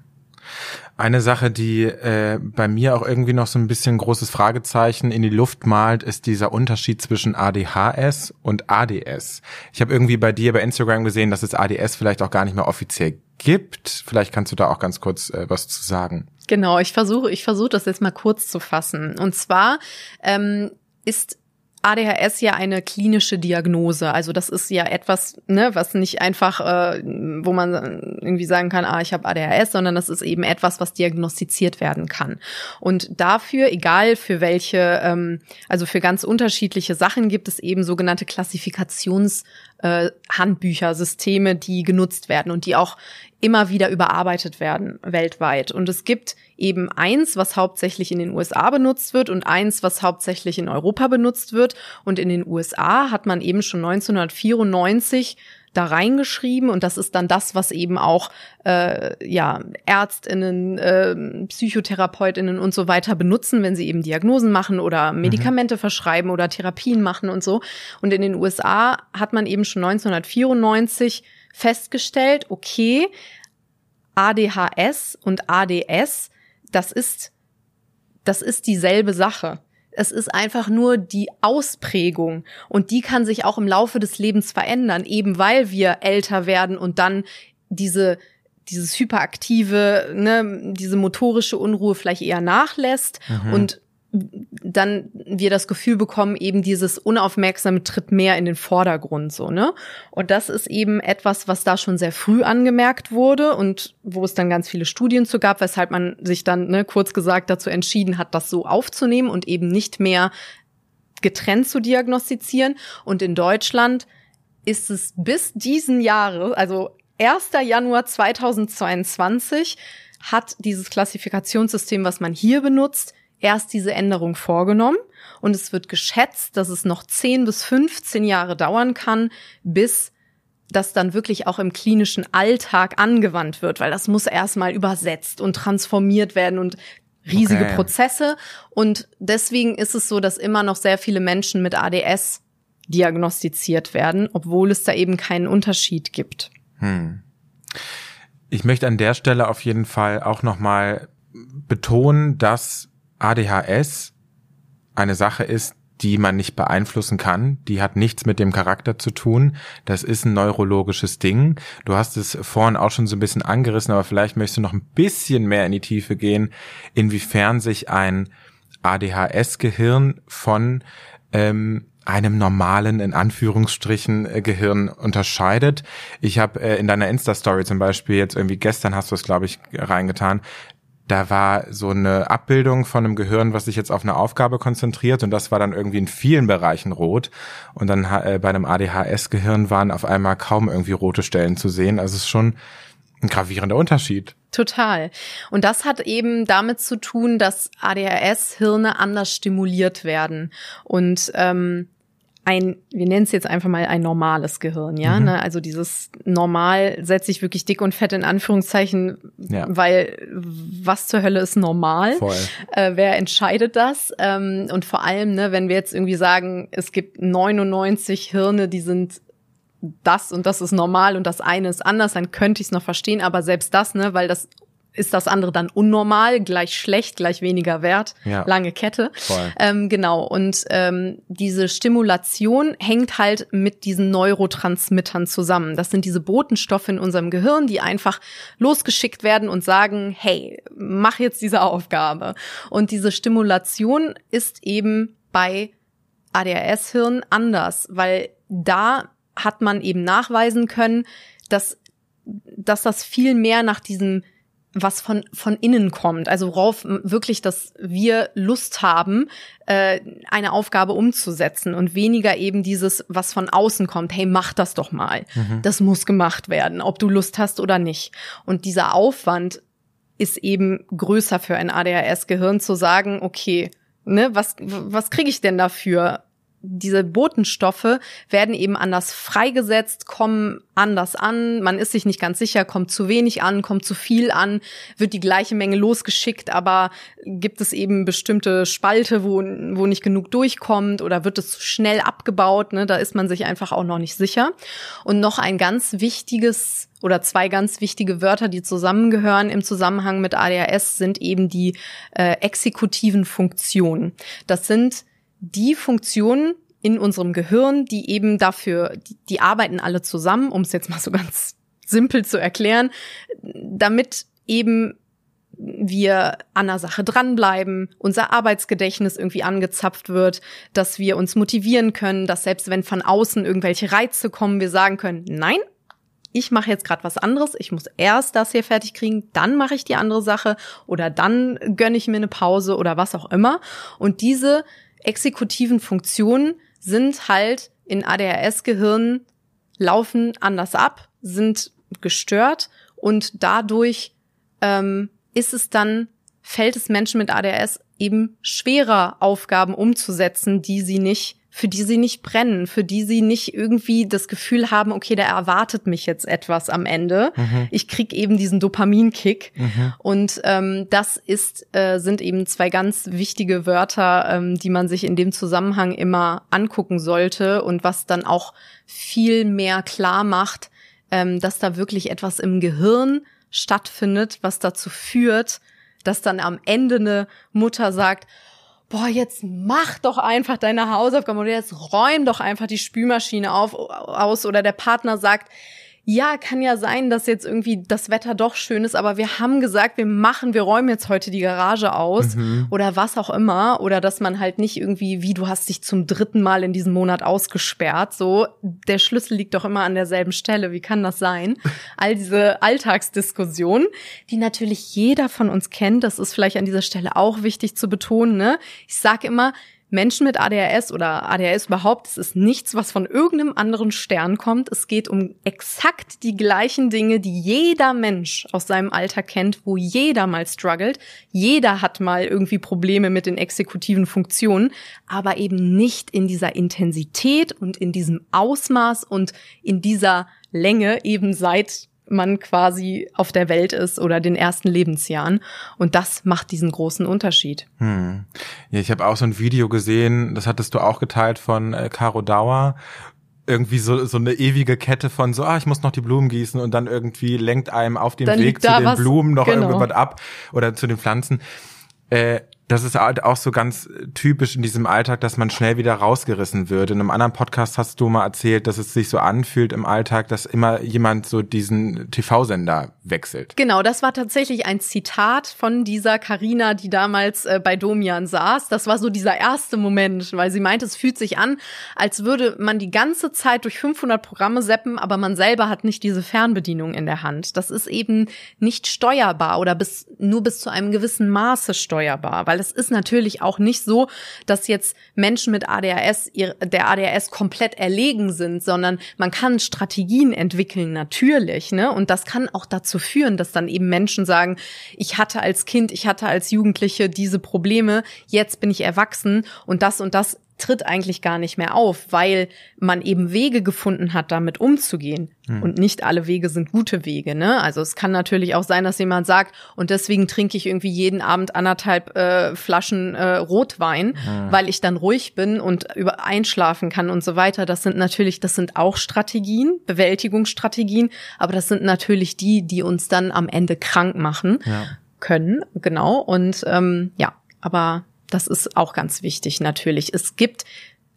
Eine Sache, die äh, bei mir auch irgendwie noch so ein bisschen großes Fragezeichen in die Luft malt, ist dieser Unterschied zwischen ADHS und ADS. Ich habe irgendwie bei dir bei Instagram gesehen, dass es ADS vielleicht auch gar nicht mehr offiziell gibt. Vielleicht kannst du da auch ganz kurz äh, was zu sagen. Genau, ich versuche, ich versuche das jetzt mal kurz zu fassen. Und zwar ähm, ist ADHS ja eine klinische Diagnose. Also das ist ja etwas, ne, was nicht einfach, äh, wo man irgendwie sagen kann, ah, ich habe ADHS, sondern das ist eben etwas, was diagnostiziert werden kann. Und dafür, egal für welche, ähm, also für ganz unterschiedliche Sachen, gibt es eben sogenannte Klassifikations äh, Handbücher, Systeme, die genutzt werden und die auch immer wieder überarbeitet werden weltweit. Und es gibt eben eins, was hauptsächlich in den USA benutzt wird und eins, was hauptsächlich in Europa benutzt wird. Und in den USA hat man eben schon 1994 da reingeschrieben und das ist dann das, was eben auch äh, ja Ärztinnen, äh, Psychotherapeutinnen und so weiter benutzen, wenn sie eben Diagnosen machen oder mhm. Medikamente mhm. verschreiben oder Therapien machen und so. Und in den USA hat man eben schon 1994 festgestellt, okay, ADHS und ADS, das ist das ist dieselbe Sache. Es ist einfach nur die Ausprägung und die kann sich auch im Laufe des Lebens verändern, eben weil wir älter werden und dann diese dieses hyperaktive, ne, diese motorische Unruhe vielleicht eher nachlässt mhm. und dann wir das Gefühl bekommen, eben dieses Unaufmerksame tritt mehr in den Vordergrund, so, ne? Und das ist eben etwas, was da schon sehr früh angemerkt wurde und wo es dann ganz viele Studien zu gab, weshalb man sich dann, ne, kurz gesagt dazu entschieden hat, das so aufzunehmen und eben nicht mehr getrennt zu diagnostizieren. Und in Deutschland ist es bis diesen Jahre, also 1. Januar 2022, hat dieses Klassifikationssystem, was man hier benutzt, erst diese Änderung vorgenommen und es wird geschätzt, dass es noch 10 bis 15 Jahre dauern kann, bis das dann wirklich auch im klinischen Alltag angewandt wird, weil das muss erstmal übersetzt und transformiert werden und riesige okay. Prozesse. Und deswegen ist es so, dass immer noch sehr viele Menschen mit ADS diagnostiziert werden, obwohl es da eben keinen Unterschied gibt. Hm. Ich möchte an der Stelle auf jeden Fall auch nochmal betonen, dass ADHS eine Sache ist, die man nicht beeinflussen kann. Die hat nichts mit dem Charakter zu tun. Das ist ein neurologisches Ding. Du hast es vorhin auch schon so ein bisschen angerissen, aber vielleicht möchtest du noch ein bisschen mehr in die Tiefe gehen, inwiefern sich ein ADHS-Gehirn von ähm, einem normalen, in Anführungsstrichen, äh, Gehirn unterscheidet. Ich habe äh, in deiner Insta-Story zum Beispiel, jetzt irgendwie gestern hast du es, glaube ich, reingetan, da war so eine Abbildung von einem Gehirn, was sich jetzt auf eine Aufgabe konzentriert und das war dann irgendwie in vielen Bereichen rot und dann äh, bei einem ADHS-Gehirn waren auf einmal kaum irgendwie rote Stellen zu sehen. Also es ist schon ein gravierender Unterschied. Total. Und das hat eben damit zu tun, dass ADHS-Hirne anders stimuliert werden und ähm, ein, wir nennen es jetzt einfach mal ein normales Gehirn, ja. Mhm. Ne? Also dieses normal setze ich wirklich dick und fett in Anführungszeichen, ja. weil was zur Hölle ist normal? Äh, wer entscheidet das? Ähm, und vor allem, ne, wenn wir jetzt irgendwie sagen, es gibt 99 Hirne, die sind das und das ist normal und das eine ist anders, dann könnte ich es noch verstehen, aber selbst das, ne, weil das ist das andere dann unnormal, gleich schlecht, gleich weniger wert, ja. lange Kette. Ähm, genau. Und ähm, diese Stimulation hängt halt mit diesen Neurotransmittern zusammen. Das sind diese Botenstoffe in unserem Gehirn, die einfach losgeschickt werden und sagen, hey, mach jetzt diese Aufgabe. Und diese Stimulation ist eben bei ADHS-Hirn anders, weil da hat man eben nachweisen können, dass, dass das viel mehr nach diesem was von, von innen kommt, also worauf wirklich, dass wir Lust haben, äh, eine Aufgabe umzusetzen und weniger eben dieses, was von außen kommt, hey, mach das doch mal. Mhm. Das muss gemacht werden, ob du Lust hast oder nicht. Und dieser Aufwand ist eben größer für ein ADHS-Gehirn zu sagen, okay, ne, was, was kriege ich denn dafür? Diese Botenstoffe werden eben anders freigesetzt, kommen anders an, man ist sich nicht ganz sicher, kommt zu wenig an, kommt zu viel an, wird die gleiche Menge losgeschickt, aber gibt es eben bestimmte Spalte, wo, wo nicht genug durchkommt oder wird es zu schnell abgebaut, ne? da ist man sich einfach auch noch nicht sicher. Und noch ein ganz wichtiges oder zwei ganz wichtige Wörter, die zusammengehören im Zusammenhang mit ADHS, sind eben die äh, exekutiven Funktionen. Das sind die Funktionen in unserem Gehirn, die eben dafür, die, die arbeiten alle zusammen, um es jetzt mal so ganz simpel zu erklären, damit eben wir an der Sache dranbleiben, unser Arbeitsgedächtnis irgendwie angezapft wird, dass wir uns motivieren können, dass selbst wenn von außen irgendwelche Reize kommen, wir sagen können, nein, ich mache jetzt gerade was anderes, ich muss erst das hier fertig kriegen, dann mache ich die andere Sache oder dann gönne ich mir eine Pause oder was auch immer. Und diese exekutiven Funktionen sind halt in ADHS-Gehirnen laufen anders ab, sind gestört und dadurch ähm, ist es dann, fällt es Menschen mit ADHS eben schwerer, Aufgaben umzusetzen, die sie nicht für die sie nicht brennen, für die sie nicht irgendwie das Gefühl haben, okay, da erwartet mich jetzt etwas am Ende. Mhm. Ich krieg eben diesen Dopaminkick. Mhm. Und ähm, das ist, äh, sind eben zwei ganz wichtige Wörter, ähm, die man sich in dem Zusammenhang immer angucken sollte und was dann auch viel mehr klar macht, ähm, dass da wirklich etwas im Gehirn stattfindet, was dazu führt, dass dann am Ende eine Mutter sagt, boah, jetzt mach doch einfach deine Hausaufgaben oder jetzt räum doch einfach die Spülmaschine auf, aus oder der Partner sagt, ja, kann ja sein, dass jetzt irgendwie das Wetter doch schön ist, aber wir haben gesagt, wir machen, wir räumen jetzt heute die Garage aus mhm. oder was auch immer oder dass man halt nicht irgendwie, wie du hast dich zum dritten Mal in diesem Monat ausgesperrt, so der Schlüssel liegt doch immer an derselben Stelle, wie kann das sein? All diese Alltagsdiskussionen, die natürlich jeder von uns kennt, das ist vielleicht an dieser Stelle auch wichtig zu betonen, ne? Ich sag immer, Menschen mit ADHS oder ADHS überhaupt, es ist nichts, was von irgendeinem anderen Stern kommt. Es geht um exakt die gleichen Dinge, die jeder Mensch aus seinem Alter kennt, wo jeder mal struggelt. Jeder hat mal irgendwie Probleme mit den exekutiven Funktionen, aber eben nicht in dieser Intensität und in diesem Ausmaß und in dieser Länge eben seit man quasi auf der Welt ist oder den ersten Lebensjahren. Und das macht diesen großen Unterschied. Hm. Ja, ich habe auch so ein Video gesehen, das hattest du auch geteilt von äh, Caro Dauer. Irgendwie so, so eine ewige Kette von so, ah, ich muss noch die Blumen gießen und dann irgendwie lenkt einem auf dem dann Weg zu den was, Blumen noch genau. irgendwas ab oder zu den Pflanzen. Äh, das ist halt auch so ganz typisch in diesem Alltag, dass man schnell wieder rausgerissen wird. In einem anderen Podcast hast du mal erzählt, dass es sich so anfühlt im Alltag, dass immer jemand so diesen TV-Sender wechselt. Genau, das war tatsächlich ein Zitat von dieser Karina, die damals äh, bei Domian saß. Das war so dieser erste Moment, weil sie meinte, es fühlt sich an, als würde man die ganze Zeit durch 500 Programme seppen, aber man selber hat nicht diese Fernbedienung in der Hand. Das ist eben nicht steuerbar oder bis, nur bis zu einem gewissen Maße steuerbar, weil es ist natürlich auch nicht so, dass jetzt Menschen mit ADHS der ADHS komplett erlegen sind, sondern man kann Strategien entwickeln, natürlich, ne? Und das kann auch dazu führen, dass dann eben Menschen sagen, ich hatte als Kind, ich hatte als Jugendliche diese Probleme, jetzt bin ich erwachsen und das und das tritt eigentlich gar nicht mehr auf, weil man eben Wege gefunden hat, damit umzugehen. Hm. Und nicht alle Wege sind gute Wege. Ne? Also es kann natürlich auch sein, dass jemand sagt, und deswegen trinke ich irgendwie jeden Abend anderthalb äh, Flaschen äh, Rotwein, hm. weil ich dann ruhig bin und über einschlafen kann und so weiter. Das sind natürlich, das sind auch Strategien, Bewältigungsstrategien, aber das sind natürlich die, die uns dann am Ende krank machen ja. können. Genau. Und ähm, ja, aber das ist auch ganz wichtig natürlich. Es gibt,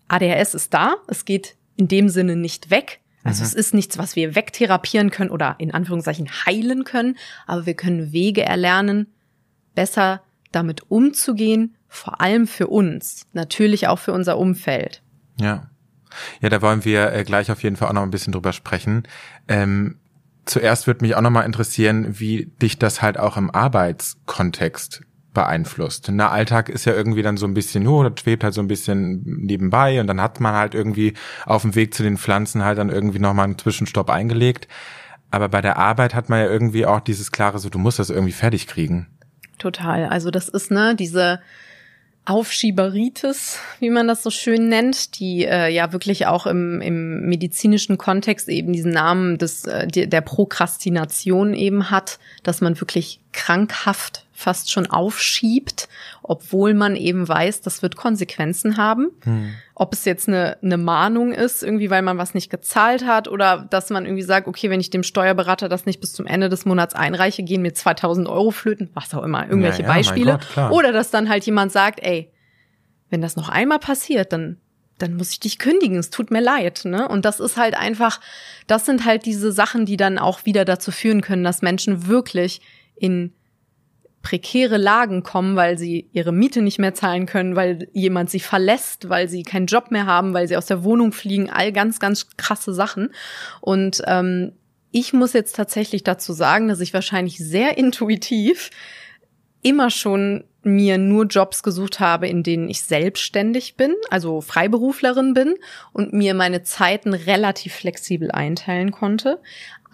ADHS ist da, es geht in dem Sinne nicht weg. Also mhm. es ist nichts, was wir wegtherapieren können oder in Anführungszeichen heilen können, aber wir können Wege erlernen, besser damit umzugehen, vor allem für uns, natürlich auch für unser Umfeld. Ja. Ja, da wollen wir äh, gleich auf jeden Fall auch noch ein bisschen drüber sprechen. Ähm, zuerst würde mich auch nochmal interessieren, wie dich das halt auch im Arbeitskontext beeinflusst. Na, Alltag ist ja irgendwie dann so ein bisschen nur, oh, das schwebt halt so ein bisschen nebenbei und dann hat man halt irgendwie auf dem Weg zu den Pflanzen halt dann irgendwie nochmal einen Zwischenstopp eingelegt. Aber bei der Arbeit hat man ja irgendwie auch dieses klare so, du musst das irgendwie fertig kriegen. Total. Also das ist, ne, diese, Aufschieberitis, wie man das so schön nennt, die äh, ja wirklich auch im, im medizinischen Kontext eben diesen Namen des, äh, der Prokrastination eben hat, dass man wirklich krankhaft fast schon aufschiebt, obwohl man eben weiß, das wird Konsequenzen haben. Hm. Ob es jetzt eine, eine Mahnung ist, irgendwie weil man was nicht gezahlt hat oder dass man irgendwie sagt, okay, wenn ich dem Steuerberater das nicht bis zum Ende des Monats einreiche, gehen mir 2000 Euro flöten, was auch immer, irgendwelche ja, ja, Beispiele. Gott, oder dass dann halt jemand sagt, ey, wenn das noch einmal passiert, dann dann muss ich dich kündigen, es tut mir leid, ne? Und das ist halt einfach, das sind halt diese Sachen, die dann auch wieder dazu führen können, dass Menschen wirklich in prekäre Lagen kommen, weil sie ihre Miete nicht mehr zahlen können, weil jemand sie verlässt, weil sie keinen Job mehr haben, weil sie aus der Wohnung fliegen, all ganz, ganz krasse Sachen. Und ähm, ich muss jetzt tatsächlich dazu sagen, dass ich wahrscheinlich sehr intuitiv immer schon mir nur Jobs gesucht habe, in denen ich selbstständig bin, also Freiberuflerin bin und mir meine Zeiten relativ flexibel einteilen konnte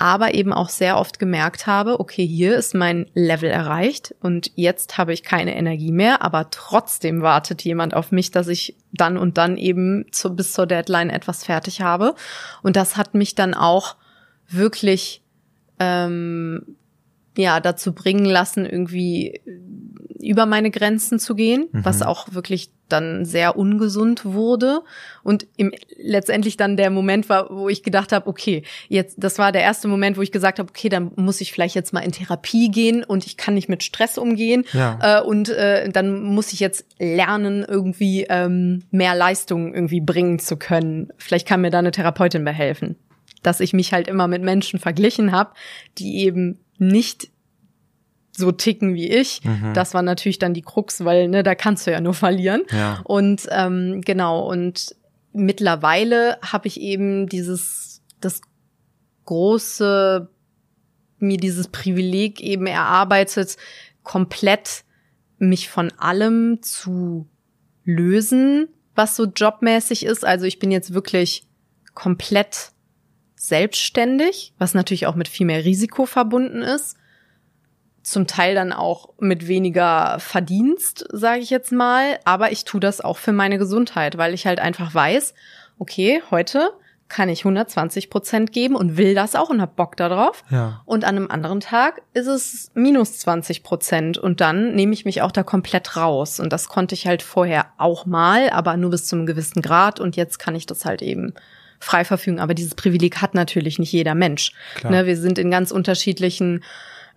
aber eben auch sehr oft gemerkt habe, okay, hier ist mein Level erreicht und jetzt habe ich keine Energie mehr, aber trotzdem wartet jemand auf mich, dass ich dann und dann eben zu, bis zur Deadline etwas fertig habe. Und das hat mich dann auch wirklich ähm, ja dazu bringen lassen, irgendwie über meine Grenzen zu gehen, mhm. was auch wirklich dann sehr ungesund wurde und im, letztendlich dann der Moment war, wo ich gedacht habe, okay, jetzt das war der erste Moment, wo ich gesagt habe, okay, dann muss ich vielleicht jetzt mal in Therapie gehen und ich kann nicht mit Stress umgehen ja. äh, und äh, dann muss ich jetzt lernen, irgendwie ähm, mehr Leistung irgendwie bringen zu können. Vielleicht kann mir da eine Therapeutin behelfen, dass ich mich halt immer mit Menschen verglichen habe, die eben nicht so ticken wie ich. Mhm. Das war natürlich dann die Krux, weil ne, da kannst du ja nur verlieren. Ja. Und ähm, genau, und mittlerweile habe ich eben dieses, das große, mir dieses Privileg eben erarbeitet, komplett mich von allem zu lösen, was so jobmäßig ist. Also ich bin jetzt wirklich komplett selbstständig, was natürlich auch mit viel mehr Risiko verbunden ist zum Teil dann auch mit weniger Verdienst, sage ich jetzt mal, aber ich tue das auch für meine Gesundheit, weil ich halt einfach weiß, okay, heute kann ich 120 Prozent geben und will das auch und hab Bock darauf. Ja. Und an einem anderen Tag ist es minus 20 Prozent und dann nehme ich mich auch da komplett raus. Und das konnte ich halt vorher auch mal, aber nur bis zu einem gewissen Grad und jetzt kann ich das halt eben frei verfügen. Aber dieses Privileg hat natürlich nicht jeder Mensch. Ne, wir sind in ganz unterschiedlichen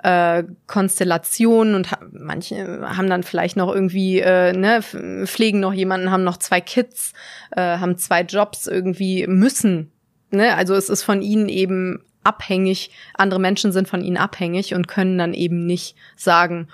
äh, Konstellationen und ha manche haben dann vielleicht noch irgendwie, äh, ne, pflegen noch jemanden, haben noch zwei Kids, äh, haben zwei Jobs irgendwie müssen. Ne? Also es ist von ihnen eben abhängig, andere Menschen sind von ihnen abhängig und können dann eben nicht sagen,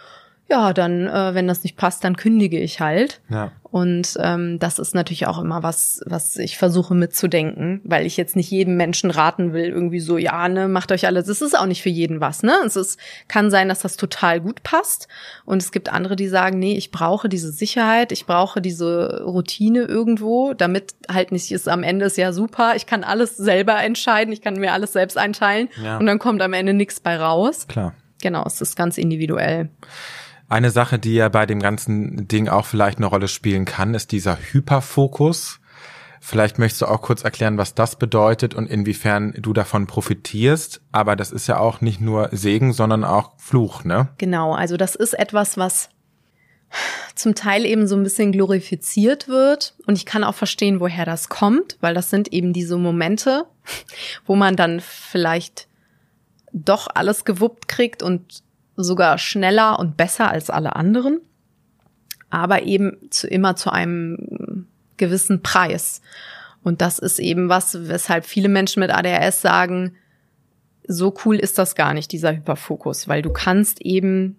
ja, dann, äh, wenn das nicht passt, dann kündige ich halt. Ja. Und ähm, das ist natürlich auch immer was, was ich versuche mitzudenken, weil ich jetzt nicht jedem Menschen raten will, irgendwie so, ja, ne, macht euch alles. Es ist auch nicht für jeden was, ne? Es ist, kann sein, dass das total gut passt. Und es gibt andere, die sagen, nee, ich brauche diese Sicherheit, ich brauche diese Routine irgendwo, damit halt nicht ist, am Ende ist ja super, ich kann alles selber entscheiden, ich kann mir alles selbst einteilen ja. und dann kommt am Ende nichts bei raus. Klar. Genau, es ist ganz individuell. Eine Sache, die ja bei dem ganzen Ding auch vielleicht eine Rolle spielen kann, ist dieser Hyperfokus. Vielleicht möchtest du auch kurz erklären, was das bedeutet und inwiefern du davon profitierst. Aber das ist ja auch nicht nur Segen, sondern auch Fluch, ne? Genau, also das ist etwas, was zum Teil eben so ein bisschen glorifiziert wird. Und ich kann auch verstehen, woher das kommt, weil das sind eben diese Momente, wo man dann vielleicht doch alles gewuppt kriegt und sogar schneller und besser als alle anderen, aber eben zu, immer zu einem gewissen Preis. Und das ist eben was, weshalb viele Menschen mit ADHS sagen, so cool ist das gar nicht, dieser Hyperfokus, weil du kannst eben,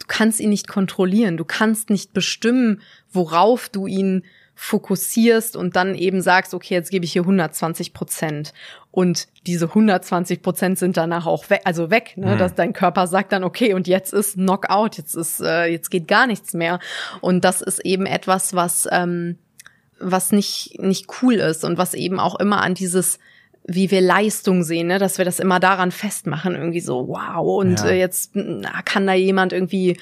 du kannst ihn nicht kontrollieren, du kannst nicht bestimmen, worauf du ihn fokussierst und dann eben sagst, okay, jetzt gebe ich hier 120 Prozent. Und diese 120 Prozent sind danach auch weg, also weg, ne? Mhm. dass dein Körper sagt dann, okay, und jetzt ist Knockout, jetzt ist, äh, jetzt geht gar nichts mehr. Und das ist eben etwas, was, ähm, was nicht, nicht cool ist und was eben auch immer an dieses wie wir Leistung sehen, ne? dass wir das immer daran festmachen, irgendwie so, wow, und ja. äh, jetzt na, kann da jemand irgendwie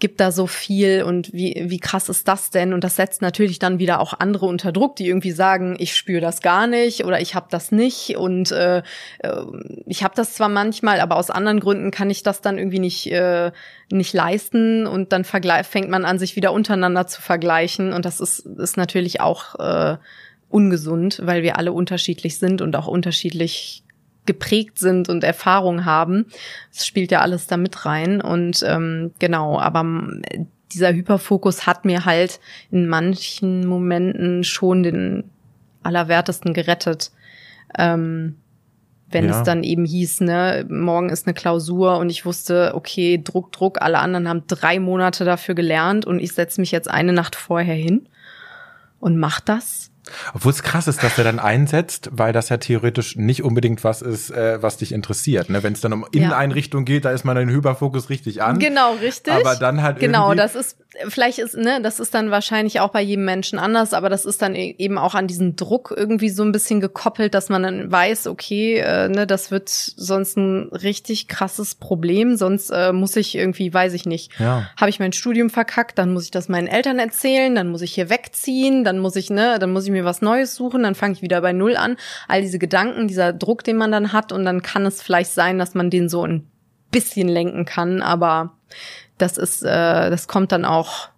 gibt da so viel und wie, wie krass ist das denn? Und das setzt natürlich dann wieder auch andere unter Druck, die irgendwie sagen, ich spüre das gar nicht oder ich habe das nicht. Und äh, äh ich habe das zwar manchmal, aber aus anderen Gründen kann ich das dann irgendwie nicht, äh, nicht leisten. Und dann fängt man an, sich wieder untereinander zu vergleichen. Und das ist, ist natürlich auch äh, ungesund, weil wir alle unterschiedlich sind und auch unterschiedlich geprägt sind und Erfahrung haben. Das spielt ja alles da mit rein. Und ähm, genau, aber dieser Hyperfokus hat mir halt in manchen Momenten schon den Allerwertesten gerettet. Ähm, wenn ja. es dann eben hieß, ne, morgen ist eine Klausur und ich wusste, okay, Druck, Druck, alle anderen haben drei Monate dafür gelernt und ich setze mich jetzt eine Nacht vorher hin und mach das obwohl es krass ist, dass er dann einsetzt, weil das ja theoretisch nicht unbedingt was ist, äh, was dich interessiert. Ne? Wenn es dann um Inneneinrichtung ja. geht, da ist man den Hyperfokus richtig an. Genau, richtig. Aber dann halt Genau, das ist, vielleicht ist, ne, das ist dann wahrscheinlich auch bei jedem Menschen anders, aber das ist dann e-, eben auch an diesen Druck irgendwie so ein bisschen gekoppelt, dass man dann weiß, okay, äh, ne, das wird sonst ein richtig krasses Problem, sonst äh, muss ich irgendwie, weiß ich nicht, ja. habe ich mein Studium verkackt, dann muss ich das meinen Eltern erzählen, dann muss ich hier wegziehen, dann muss ich, ne, dann muss ich mir was Neues suchen, dann fange ich wieder bei Null an. All diese Gedanken, dieser Druck, den man dann hat und dann kann es vielleicht sein, dass man den so ein bisschen lenken kann, aber das ist, äh, das kommt dann auch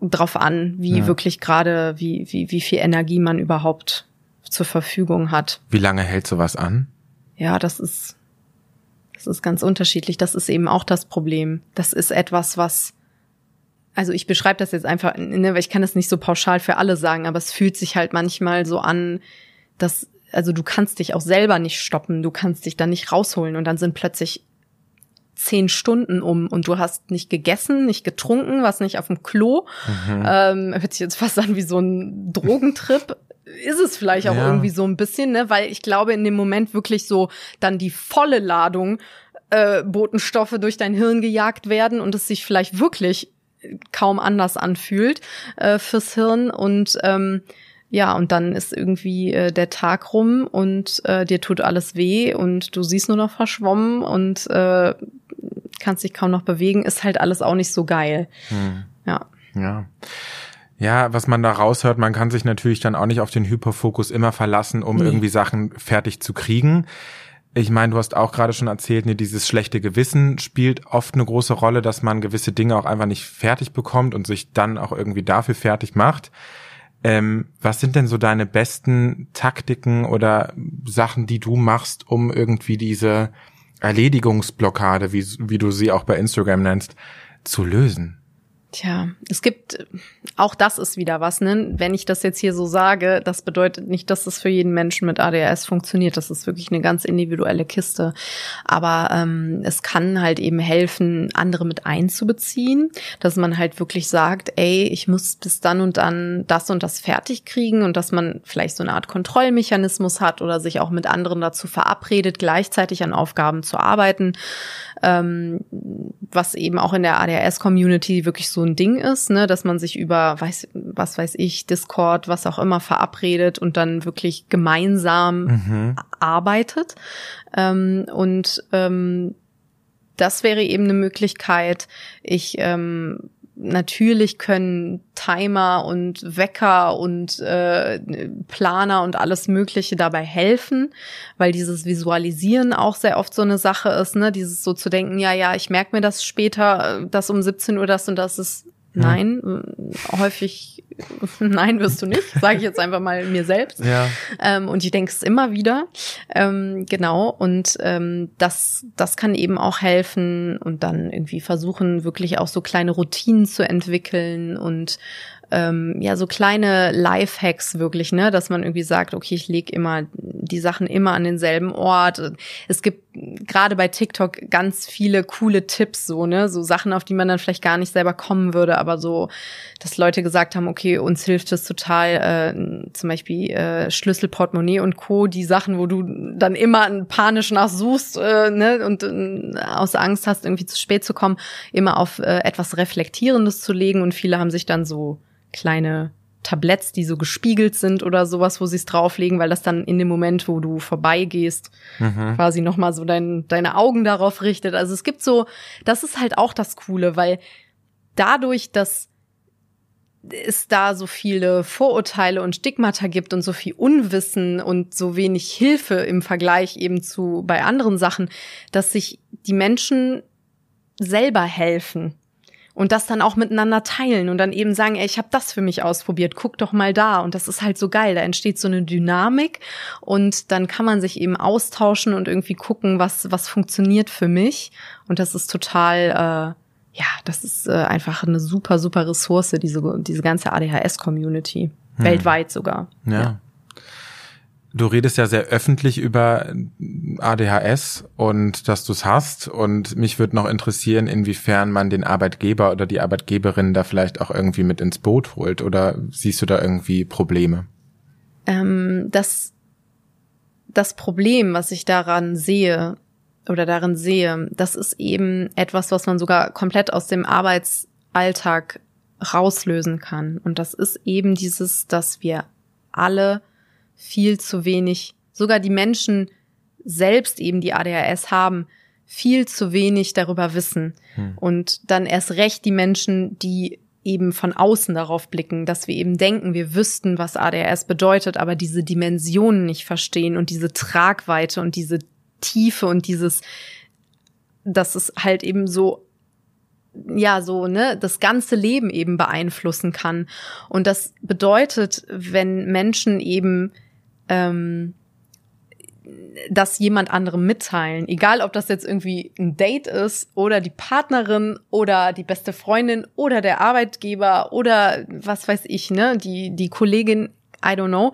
drauf an, wie ja. wirklich gerade, wie, wie, wie viel Energie man überhaupt zur Verfügung hat. Wie lange hält sowas an? Ja, das ist, das ist ganz unterschiedlich. Das ist eben auch das Problem. Das ist etwas, was, also ich beschreibe das jetzt einfach, ne, weil ich kann das nicht so pauschal für alle sagen, aber es fühlt sich halt manchmal so an, dass, also du kannst dich auch selber nicht stoppen, du kannst dich da nicht rausholen und dann sind plötzlich zehn Stunden um und du hast nicht gegessen, nicht getrunken, was nicht auf dem Klo. Mhm. Ähm, hört sich jetzt fast an wie so ein Drogentrip. Ist es vielleicht auch ja. irgendwie so ein bisschen, ne? Weil ich glaube, in dem Moment wirklich so dann die volle Ladung äh, Botenstoffe durch dein Hirn gejagt werden und es sich vielleicht wirklich kaum anders anfühlt äh, fürs Hirn und ähm, ja, und dann ist irgendwie äh, der Tag rum und äh, dir tut alles weh und du siehst nur noch verschwommen und äh, kannst dich kaum noch bewegen, ist halt alles auch nicht so geil. Hm. Ja. Ja. Ja, was man da raushört, man kann sich natürlich dann auch nicht auf den Hyperfokus immer verlassen, um nee. irgendwie Sachen fertig zu kriegen. Ich meine, du hast auch gerade schon erzählt, ne, dieses schlechte Gewissen spielt oft eine große Rolle, dass man gewisse Dinge auch einfach nicht fertig bekommt und sich dann auch irgendwie dafür fertig macht. Ähm, was sind denn so deine besten Taktiken oder Sachen, die du machst, um irgendwie diese Erledigungsblockade, wie, wie du sie auch bei Instagram nennst, zu lösen? Tja, es gibt, auch das ist wieder was, ne? Wenn ich das jetzt hier so sage, das bedeutet nicht, dass es für jeden Menschen mit ADHS funktioniert. Das ist wirklich eine ganz individuelle Kiste. Aber ähm, es kann halt eben helfen, andere mit einzubeziehen, dass man halt wirklich sagt, ey, ich muss bis dann und dann das und das fertig kriegen und dass man vielleicht so eine Art Kontrollmechanismus hat oder sich auch mit anderen dazu verabredet, gleichzeitig an Aufgaben zu arbeiten ähm, was eben auch in der ADHS-Community wirklich so ein Ding ist, ne, dass man sich über, weiß, was weiß ich, Discord, was auch immer verabredet und dann wirklich gemeinsam mhm. arbeitet. Ähm, und ähm, das wäre eben eine Möglichkeit. Ich ähm, natürlich können Timer und Wecker und äh, Planer und alles Mögliche dabei helfen, weil dieses Visualisieren auch sehr oft so eine Sache ist, ne? Dieses so zu denken, ja, ja, ich merke mir das später, äh, dass um 17 Uhr das und das ist Nein, ja. häufig nein wirst du nicht, sage ich jetzt einfach mal mir selbst. Ja. Ähm, und ich denke es immer wieder. Ähm, genau, und ähm, das, das kann eben auch helfen und dann irgendwie versuchen, wirklich auch so kleine Routinen zu entwickeln und ähm, ja so kleine Lifehacks wirklich, ne, dass man irgendwie sagt, okay, ich lege immer die Sachen immer an denselben Ort. Es gibt gerade bei TikTok ganz viele coole Tipps, so, ne, so Sachen, auf die man dann vielleicht gar nicht selber kommen würde, aber so, dass Leute gesagt haben, okay, uns hilft es total, äh, zum Beispiel äh, Schlüssel, Portemonnaie und Co., die Sachen, wo du dann immer panisch nachsuchst, äh, ne, und äh, aus Angst hast, irgendwie zu spät zu kommen, immer auf äh, etwas Reflektierendes zu legen und viele haben sich dann so kleine Tabletts, die so gespiegelt sind oder sowas, wo sie es drauflegen, weil das dann in dem Moment, wo du vorbeigehst, mhm. quasi nochmal so dein, deine Augen darauf richtet. Also es gibt so, das ist halt auch das Coole, weil dadurch, dass es da so viele Vorurteile und Stigmata gibt und so viel Unwissen und so wenig Hilfe im Vergleich eben zu bei anderen Sachen, dass sich die Menschen selber helfen und das dann auch miteinander teilen und dann eben sagen, ey, ich habe das für mich ausprobiert, guck doch mal da und das ist halt so geil, da entsteht so eine Dynamik und dann kann man sich eben austauschen und irgendwie gucken, was was funktioniert für mich und das ist total äh, ja, das ist äh, einfach eine super super Ressource diese diese ganze ADHS Community, hm. weltweit sogar. ja. ja. Du redest ja sehr öffentlich über ADHS und dass du es hast. Und mich würde noch interessieren, inwiefern man den Arbeitgeber oder die Arbeitgeberin da vielleicht auch irgendwie mit ins Boot holt. Oder siehst du da irgendwie Probleme? Ähm, das, das Problem, was ich daran sehe oder darin sehe, das ist eben etwas, was man sogar komplett aus dem Arbeitsalltag rauslösen kann. Und das ist eben dieses, dass wir alle viel zu wenig, sogar die Menschen selbst eben, die ADHS haben, viel zu wenig darüber wissen. Hm. Und dann erst recht die Menschen, die eben von außen darauf blicken, dass wir eben denken, wir wüssten, was ADHS bedeutet, aber diese Dimensionen nicht verstehen und diese Tragweite und diese Tiefe und dieses, dass es halt eben so ja, so, ne, das ganze Leben eben beeinflussen kann. Und das bedeutet, wenn Menschen eben ähm, das jemand anderem mitteilen. Egal, ob das jetzt irgendwie ein Date ist oder die Partnerin oder die beste Freundin oder der Arbeitgeber oder was weiß ich, ne, die, die Kollegin, I don't know.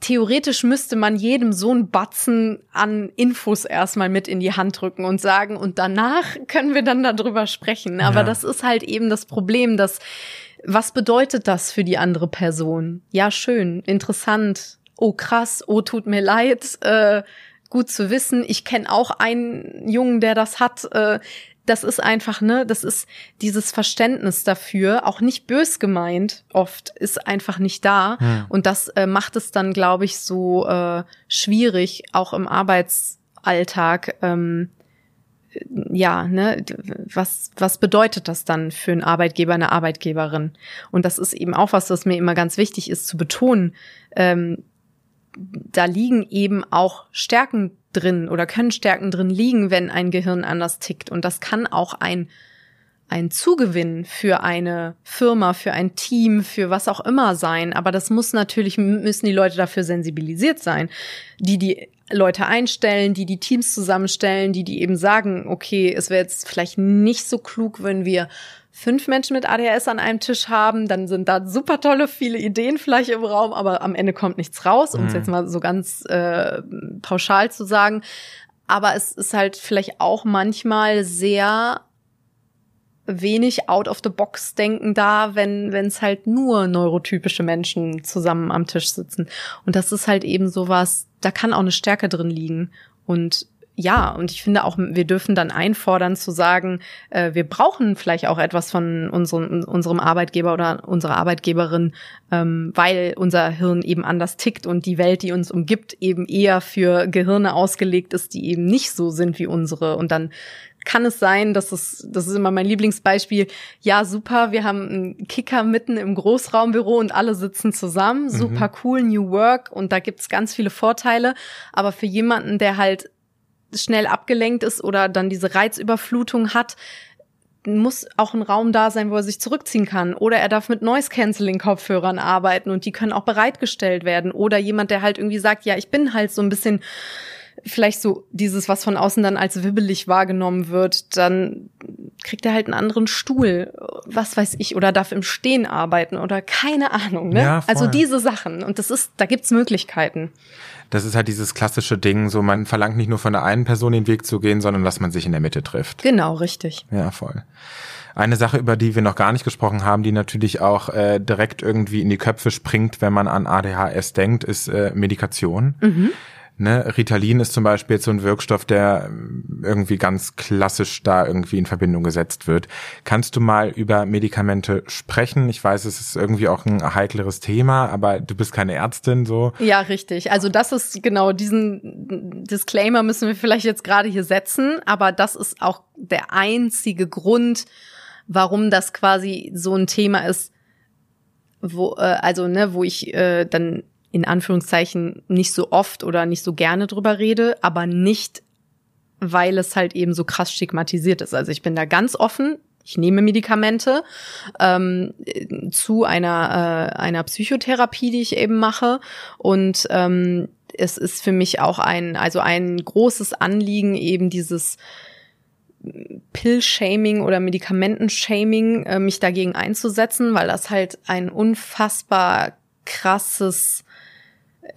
Theoretisch müsste man jedem so einen Batzen an Infos erstmal mit in die Hand drücken und sagen, und danach können wir dann darüber sprechen. Aber ja. das ist halt eben das Problem, dass was bedeutet das für die andere Person? Ja, schön, interessant. Oh, krass. Oh, tut mir leid. Äh, gut zu wissen. Ich kenne auch einen Jungen, der das hat. Äh, das ist einfach, ne, das ist dieses Verständnis dafür, auch nicht bös gemeint, oft ist einfach nicht da. Hm. Und das äh, macht es dann, glaube ich, so äh, schwierig, auch im Arbeitsalltag, ähm, ja, ne, was, was bedeutet das dann für einen Arbeitgeber, eine Arbeitgeberin? Und das ist eben auch was, was mir immer ganz wichtig ist zu betonen. Ähm, da liegen eben auch Stärken drin oder können Stärken drin liegen, wenn ein Gehirn anders tickt. Und das kann auch ein, ein Zugewinn für eine Firma, für ein Team, für was auch immer sein. Aber das muss natürlich, müssen die Leute dafür sensibilisiert sein, die die Leute einstellen, die die Teams zusammenstellen, die die eben sagen, okay, es wäre jetzt vielleicht nicht so klug, wenn wir fünf Menschen mit ADHS an einem Tisch haben, dann sind da super tolle, viele Ideen vielleicht im Raum, aber am Ende kommt nichts raus, um es mhm. jetzt mal so ganz äh, pauschal zu sagen. Aber es ist halt vielleicht auch manchmal sehr wenig out of the box denken da, wenn wenn es halt nur neurotypische Menschen zusammen am Tisch sitzen und das ist halt eben sowas, da kann auch eine Stärke drin liegen und ja, und ich finde auch, wir dürfen dann einfordern zu sagen, äh, wir brauchen vielleicht auch etwas von unserem, unserem Arbeitgeber oder unserer Arbeitgeberin, ähm, weil unser Hirn eben anders tickt und die Welt, die uns umgibt, eben eher für Gehirne ausgelegt ist, die eben nicht so sind wie unsere. Und dann kann es sein, dass es, das ist immer mein Lieblingsbeispiel, ja, super, wir haben einen Kicker mitten im Großraumbüro und alle sitzen zusammen, mhm. super mhm. cool, New Work und da gibt's ganz viele Vorteile, aber für jemanden, der halt schnell abgelenkt ist oder dann diese Reizüberflutung hat, muss auch ein Raum da sein, wo er sich zurückziehen kann. Oder er darf mit Noise-Canceling-Kopfhörern arbeiten und die können auch bereitgestellt werden. Oder jemand, der halt irgendwie sagt, ja, ich bin halt so ein bisschen vielleicht so dieses, was von außen dann als wibbelig wahrgenommen wird, dann kriegt er halt einen anderen Stuhl, was weiß ich, oder darf im Stehen arbeiten oder keine Ahnung. Ne? Ja, also diese Sachen. Und das ist, da gibt's Möglichkeiten. Das ist halt dieses klassische Ding, so man verlangt nicht nur von der einen Person den Weg zu gehen, sondern dass man sich in der Mitte trifft. Genau, richtig. Ja, voll. Eine Sache, über die wir noch gar nicht gesprochen haben, die natürlich auch äh, direkt irgendwie in die Köpfe springt, wenn man an ADHS denkt, ist äh, Medikation. Mhm. Ne, Ritalin ist zum Beispiel jetzt so ein Wirkstoff, der ähm, irgendwie ganz klassisch da irgendwie in Verbindung gesetzt wird. Kannst du mal über Medikamente sprechen? Ich weiß, es ist irgendwie auch ein heikleres Thema, aber du bist keine Ärztin, so. Ja, richtig. Also das ist genau diesen Disclaimer müssen wir vielleicht jetzt gerade hier setzen, aber das ist auch der einzige Grund, warum das quasi so ein Thema ist, wo äh, also ne, wo ich äh, dann in Anführungszeichen nicht so oft oder nicht so gerne drüber rede, aber nicht, weil es halt eben so krass stigmatisiert ist. Also ich bin da ganz offen. Ich nehme Medikamente ähm, zu einer äh, einer Psychotherapie, die ich eben mache und ähm, es ist für mich auch ein also ein großes Anliegen eben dieses Pill-Shaming oder Medikamenten-Shaming, äh, mich dagegen einzusetzen, weil das halt ein unfassbar krasses,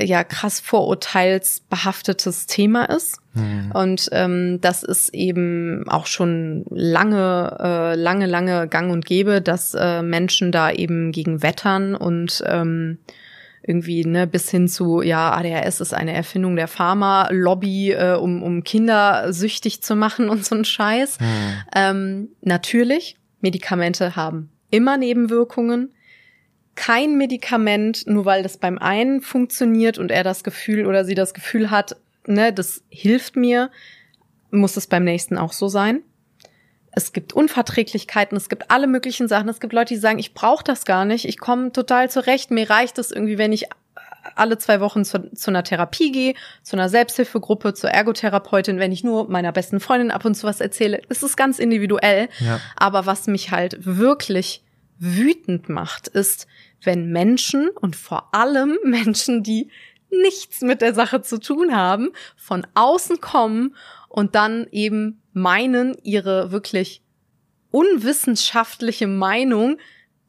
ja, krass vorurteilsbehaftetes Thema ist. Hm. Und ähm, das ist eben auch schon lange, äh, lange, lange gang und gäbe, dass äh, Menschen da eben gegen wettern und ähm, irgendwie ne bis hin zu ja ADHS ist eine Erfindung der Pharma-Lobby, äh, um um Kinder süchtig zu machen und so ein Scheiß. Hm. Ähm, natürlich, Medikamente haben immer Nebenwirkungen. Kein Medikament, nur weil das beim einen funktioniert und er das Gefühl oder sie das Gefühl hat, ne, das hilft mir, muss es beim nächsten auch so sein. Es gibt Unverträglichkeiten, es gibt alle möglichen Sachen. Es gibt Leute, die sagen, ich brauche das gar nicht, ich komme total zurecht, mir reicht es irgendwie, wenn ich alle zwei Wochen zu, zu einer Therapie gehe, zu einer Selbsthilfegruppe, zur Ergotherapeutin, wenn ich nur meiner besten Freundin ab und zu was erzähle. Es ist ganz individuell. Ja. Aber was mich halt wirklich wütend macht, ist, wenn Menschen und vor allem Menschen, die nichts mit der Sache zu tun haben, von außen kommen und dann eben meinen, ihre wirklich unwissenschaftliche Meinung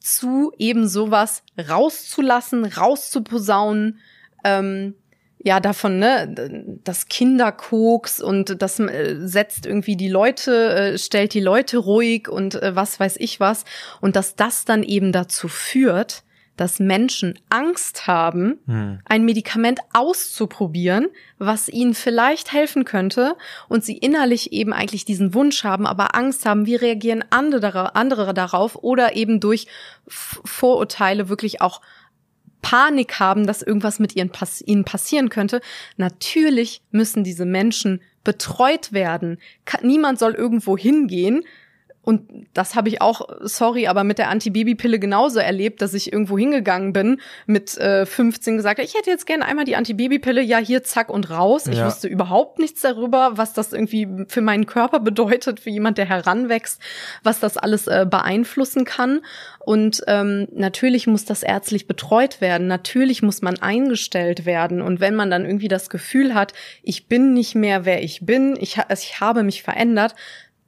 zu eben sowas rauszulassen, rauszuposaunen, ähm, ja, davon, ne, das Kinderkoks und das äh, setzt irgendwie die Leute, äh, stellt die Leute ruhig und äh, was weiß ich was. Und dass das dann eben dazu führt, dass Menschen Angst haben, Hm. ein Medikament auszuprobieren, was ihnen vielleicht helfen könnte und sie innerlich eben eigentlich diesen Wunsch haben, aber Angst haben, wie reagieren andere, andere darauf oder eben durch Vorurteile wirklich auch Panik haben, dass irgendwas mit ihren ihnen passieren könnte. Natürlich müssen diese Menschen betreut werden. Niemand soll irgendwo hingehen. Und das habe ich auch, sorry, aber mit der Antibabypille genauso erlebt, dass ich irgendwo hingegangen bin mit äh, 15 gesagt, ich hätte jetzt gerne einmal die Antibabypille, ja hier zack und raus. Ich Ja. wusste überhaupt nichts darüber, was das irgendwie für meinen Körper bedeutet, für jemand, der heranwächst, was das alles äh, beeinflussen kann. Und ähm, natürlich muss das ärztlich betreut werden. Natürlich muss man eingestellt werden. Und wenn man dann irgendwie das Gefühl hat, ich bin nicht mehr, wer ich bin, ich, ich habe mich verändert,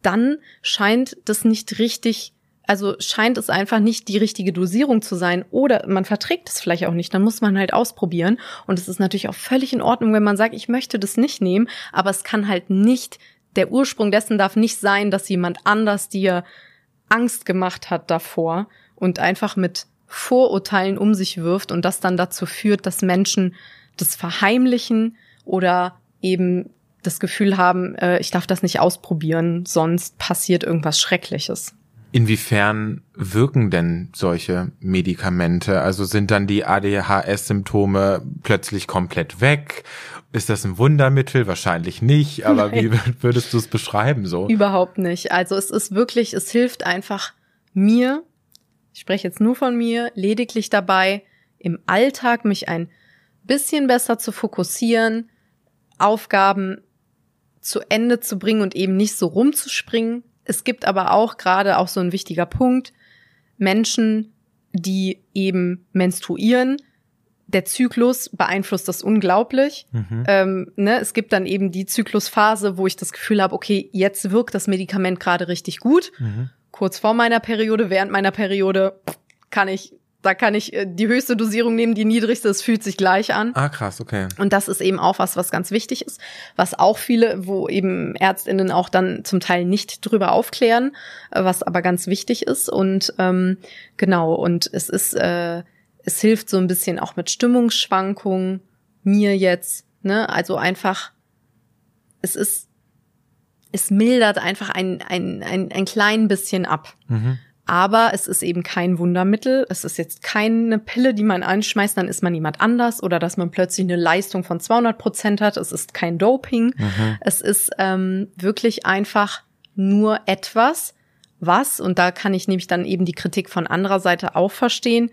dann scheint das nicht richtig, also scheint es einfach nicht die richtige Dosierung zu sein oder man verträgt es vielleicht auch nicht, dann muss man halt ausprobieren. Und es ist natürlich auch völlig in Ordnung, wenn man sagt, ich möchte das nicht nehmen, aber es kann halt nicht, der Ursprung dessen darf nicht sein, dass jemand anders dir Angst gemacht hat davor und einfach mit Vorurteilen um sich wirft und das dann dazu führt, dass Menschen das verheimlichen oder eben das Gefühl haben, äh, ich darf das nicht ausprobieren, sonst passiert irgendwas Schreckliches. Inwiefern wirken denn solche Medikamente? Also sind dann die ADHS-Symptome plötzlich komplett weg? Ist das ein Wundermittel? Wahrscheinlich nicht, aber wie wür- würdest du es beschreiben so? Überhaupt nicht. Also es ist wirklich, es hilft einfach mir, ich spreche jetzt nur von mir, lediglich dabei, im Alltag mich ein bisschen besser zu fokussieren, Aufgaben zu Ende zu bringen und eben nicht so rumzuspringen. Es gibt aber auch gerade auch so ein wichtiger Punkt, Menschen, die eben menstruieren, der Zyklus beeinflusst das unglaublich. Mhm. Ähm, ne, es gibt dann eben die Zyklusphase, wo ich das Gefühl habe, okay, jetzt wirkt das Medikament gerade richtig gut. Mhm. Kurz vor meiner Periode, während meiner Periode kann ich, da kann ich äh, die höchste Dosierung nehmen, die niedrigste, es fühlt sich gleich an. Ah, krass, okay. Und das ist eben auch was, was ganz wichtig ist, was auch viele, wo eben ÄrztInnen auch dann zum Teil nicht drüber aufklären, äh, was aber ganz wichtig ist. Und ähm, genau, und es ist äh, es hilft so ein bisschen auch mit Stimmungsschwankungen, mir jetzt, ne, also einfach, es ist, es mildert einfach ein, ein, ein, ein klein bisschen ab. Mhm. Aber es ist eben kein Wundermittel. Es ist jetzt keine Pille, die man anschmeißt, dann ist man jemand anders oder dass man plötzlich eine Leistung von 200 Prozent hat. Es ist kein Doping. Mhm. Es ist ähm, wirklich einfach nur etwas, was, und da kann ich nämlich dann eben die Kritik von anderer Seite auch verstehen,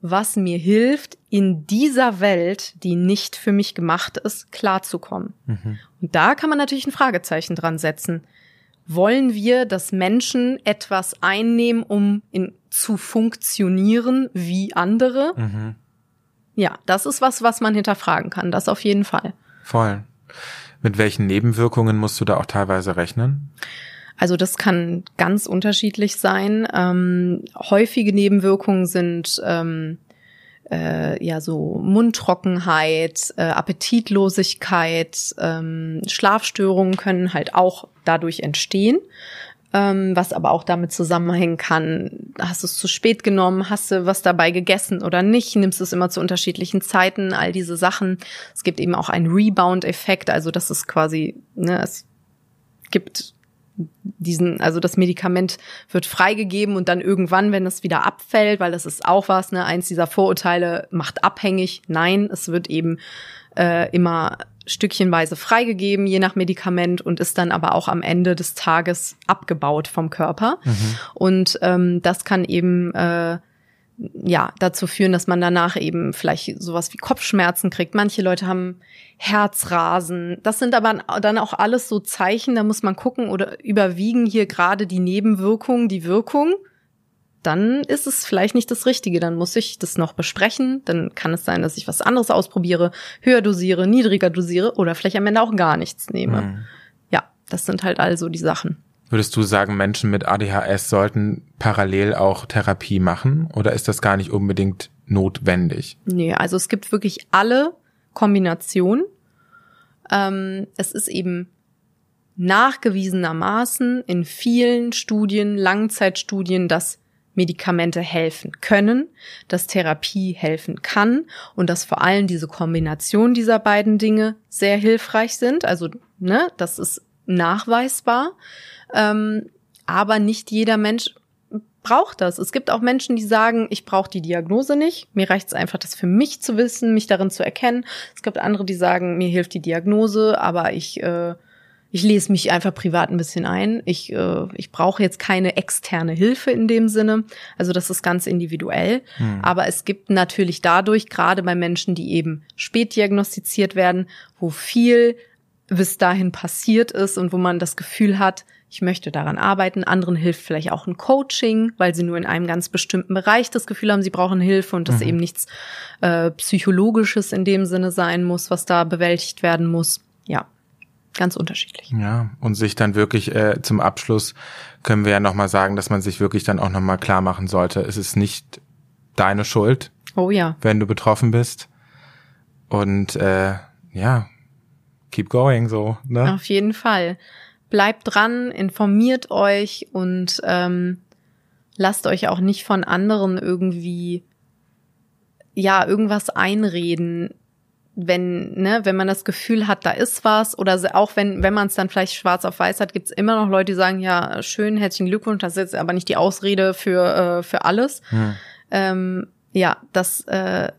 was mir hilft, in dieser Welt, die nicht für mich gemacht ist, klarzukommen. Mhm. Und da kann man natürlich ein Fragezeichen dran setzen. Wollen wir, dass Menschen etwas einnehmen, um in, zu funktionieren wie andere? Mhm. Ja, das ist was, was man hinterfragen kann. Das auf jeden Fall. Voll. Mit welchen Nebenwirkungen musst du da auch teilweise rechnen? Also das kann ganz unterschiedlich sein. Ähm, häufige Nebenwirkungen sind ähm, äh, ja so Mundtrockenheit, äh, Appetitlosigkeit, ähm, Schlafstörungen können halt auch dadurch entstehen. Ähm, was aber auch damit zusammenhängen kann, hast du es zu spät genommen, hast du was dabei gegessen oder nicht, nimmst du es immer zu unterschiedlichen Zeiten, all diese Sachen. Es gibt eben auch einen Rebound-Effekt, also das ist quasi, ne, es gibt diesen, also das Medikament wird freigegeben und dann irgendwann, wenn es wieder abfällt, weil das ist auch was, ne, eins dieser Vorurteile macht abhängig. Nein, es wird eben äh, immer stückchenweise freigegeben, je nach Medikament und ist dann aber auch am Ende des Tages abgebaut vom Körper. Mhm. Und ähm, das kann eben äh, ja, dazu führen, dass man danach eben vielleicht sowas wie Kopfschmerzen kriegt. Manche Leute haben Herzrasen. Das sind aber dann auch alles so Zeichen, da muss man gucken oder überwiegen hier gerade die Nebenwirkungen, die Wirkung. Dann ist es vielleicht nicht das Richtige. Dann muss ich das noch besprechen. Dann kann es sein, dass ich was anderes ausprobiere, höher dosiere, niedriger dosiere oder vielleicht am Ende auch gar nichts nehme. Mhm. Ja, das sind halt also die Sachen. Würdest du sagen, Menschen mit ADHS sollten parallel auch Therapie machen oder ist das gar nicht unbedingt notwendig? Nee, also es gibt wirklich alle Kombinationen. Ähm, es ist eben nachgewiesenermaßen in vielen Studien, Langzeitstudien, dass Medikamente helfen können, dass Therapie helfen kann und dass vor allem diese Kombination dieser beiden Dinge sehr hilfreich sind. Also, ne, das ist nachweisbar. Ähm, aber nicht jeder Mensch braucht das. Es gibt auch Menschen, die sagen, ich brauche die Diagnose nicht. Mir reicht es einfach, das für mich zu wissen, mich darin zu erkennen. Es gibt andere, die sagen, mir hilft die Diagnose, aber ich äh, ich lese mich einfach privat ein bisschen ein. Ich äh, ich brauche jetzt keine externe Hilfe in dem Sinne. Also das ist ganz individuell. Hm. Aber es gibt natürlich dadurch gerade bei Menschen, die eben spät diagnostiziert werden, wo viel bis dahin passiert ist und wo man das Gefühl hat, ich möchte daran arbeiten. Anderen hilft vielleicht auch ein Coaching, weil sie nur in einem ganz bestimmten Bereich das Gefühl haben, sie brauchen Hilfe und das mhm. eben nichts äh, Psychologisches in dem Sinne sein muss, was da bewältigt werden muss. Ja, ganz unterschiedlich. Ja, und sich dann wirklich äh, zum Abschluss können wir ja nochmal sagen, dass man sich wirklich dann auch nochmal klar machen sollte, es ist nicht deine Schuld. Oh ja. Wenn du betroffen bist. Und äh, ja, keep going so. Ne? Auf jeden Fall bleibt dran, informiert euch und ähm, lasst euch auch nicht von anderen irgendwie ja irgendwas einreden, wenn ne, wenn man das Gefühl hat, da ist was oder auch wenn wenn man es dann vielleicht schwarz auf weiß hat, gibt's immer noch Leute, die sagen, ja schön, herzlichen Glückwunsch, das ist jetzt aber nicht die Ausrede für äh, für alles. Hm. Ähm, ja, das äh,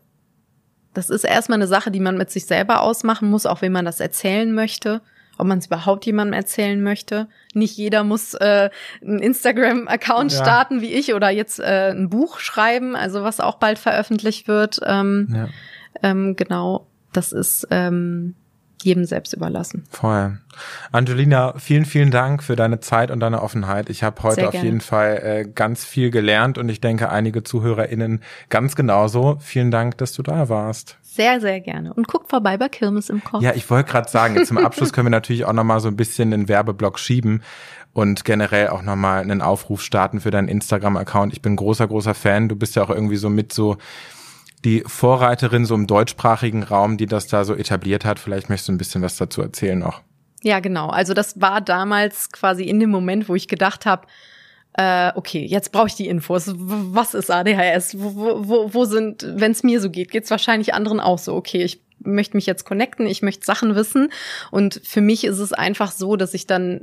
das ist erstmal eine Sache, die man mit sich selber ausmachen muss, auch wenn man das erzählen möchte ob man es überhaupt jemandem erzählen möchte. Nicht jeder muss äh, einen Instagram-Account ja. starten wie ich oder jetzt äh, ein Buch schreiben, also was auch bald veröffentlicht wird. Ähm, ja. ähm, genau, das ist ähm, jedem selbst überlassen. Voll. Angelina, vielen, vielen Dank für deine Zeit und deine Offenheit. Ich habe heute auf jeden Fall äh, ganz viel gelernt und ich denke, einige ZuhörerInnen ganz genauso. Vielen Dank, dass du da warst. Sehr, sehr gerne. Und guckt vorbei bei Kirmes im Kopf. Ja, ich wollte gerade sagen, zum Abschluss können wir natürlich auch nochmal so ein bisschen den Werbeblock schieben und generell auch nochmal einen Aufruf starten für deinen Instagram-Account. Ich bin großer, großer Fan. Du bist ja auch irgendwie so mit so die Vorreiterin so im deutschsprachigen Raum, die das da so etabliert hat. Vielleicht möchtest du ein bisschen was dazu erzählen noch. Ja, genau. Also das war damals quasi in dem Moment, wo ich gedacht habe, äh, okay, jetzt brauche ich die Infos. Was ist ADHS? Wo, wo, wo sind, wenn es mir so geht, geht es wahrscheinlich anderen auch so. Okay, ich möchte mich jetzt connecten, ich möchte Sachen wissen. Und für mich ist es einfach so, dass ich dann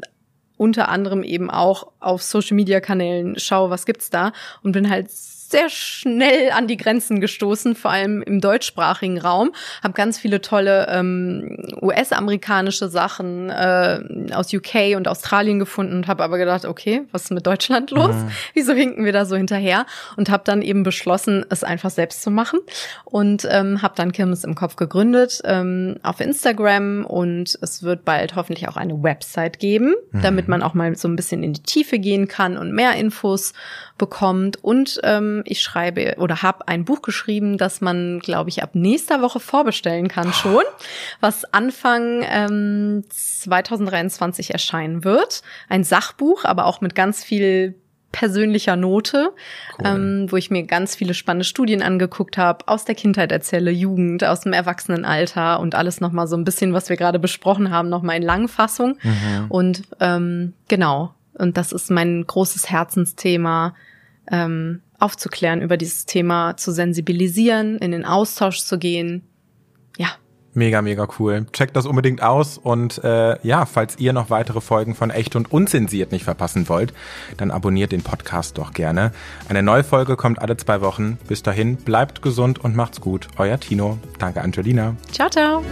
unter anderem eben auch auf Social Media Kanälen schaue, was gibt's da und bin halt sehr schnell an die Grenzen gestoßen, vor allem im deutschsprachigen Raum. Habe ganz viele tolle ähm, US-amerikanische Sachen äh, aus UK und Australien gefunden und habe aber gedacht, okay, was ist mit Deutschland los? Mhm. Wieso hinken wir da so hinterher? Und habe dann eben beschlossen, es einfach selbst zu machen und ähm, habe dann Kirmes im Kopf gegründet ähm, auf Instagram und es wird bald hoffentlich auch eine Website geben, mhm. damit man auch mal so ein bisschen in die Tiefe gehen kann und mehr Infos bekommt. Und ähm, ich schreibe oder habe ein Buch geschrieben, das man, glaube ich, ab nächster Woche vorbestellen kann schon, was Anfang ähm, 2023 erscheinen wird. Ein Sachbuch, aber auch mit ganz viel persönlicher Note, cool. ähm, wo ich mir ganz viele spannende Studien angeguckt habe, aus der Kindheit erzähle, Jugend, aus dem Erwachsenenalter und alles nochmal so ein bisschen, was wir gerade besprochen haben, nochmal in Langfassung. Mhm. Und ähm, genau, und das ist mein großes Herzensthema, ähm, aufzuklären über dieses Thema, zu sensibilisieren, in den Austausch zu gehen. Ja. Mega, mega cool. Checkt das unbedingt aus und äh, ja, falls ihr noch weitere Folgen von Echt und Unzensiert nicht verpassen wollt, dann abonniert den Podcast doch gerne. Eine neue Folge kommt alle zwei Wochen. Bis dahin, bleibt gesund und macht's gut. Euer Tino. Danke, Angelina. Ciao, ciao.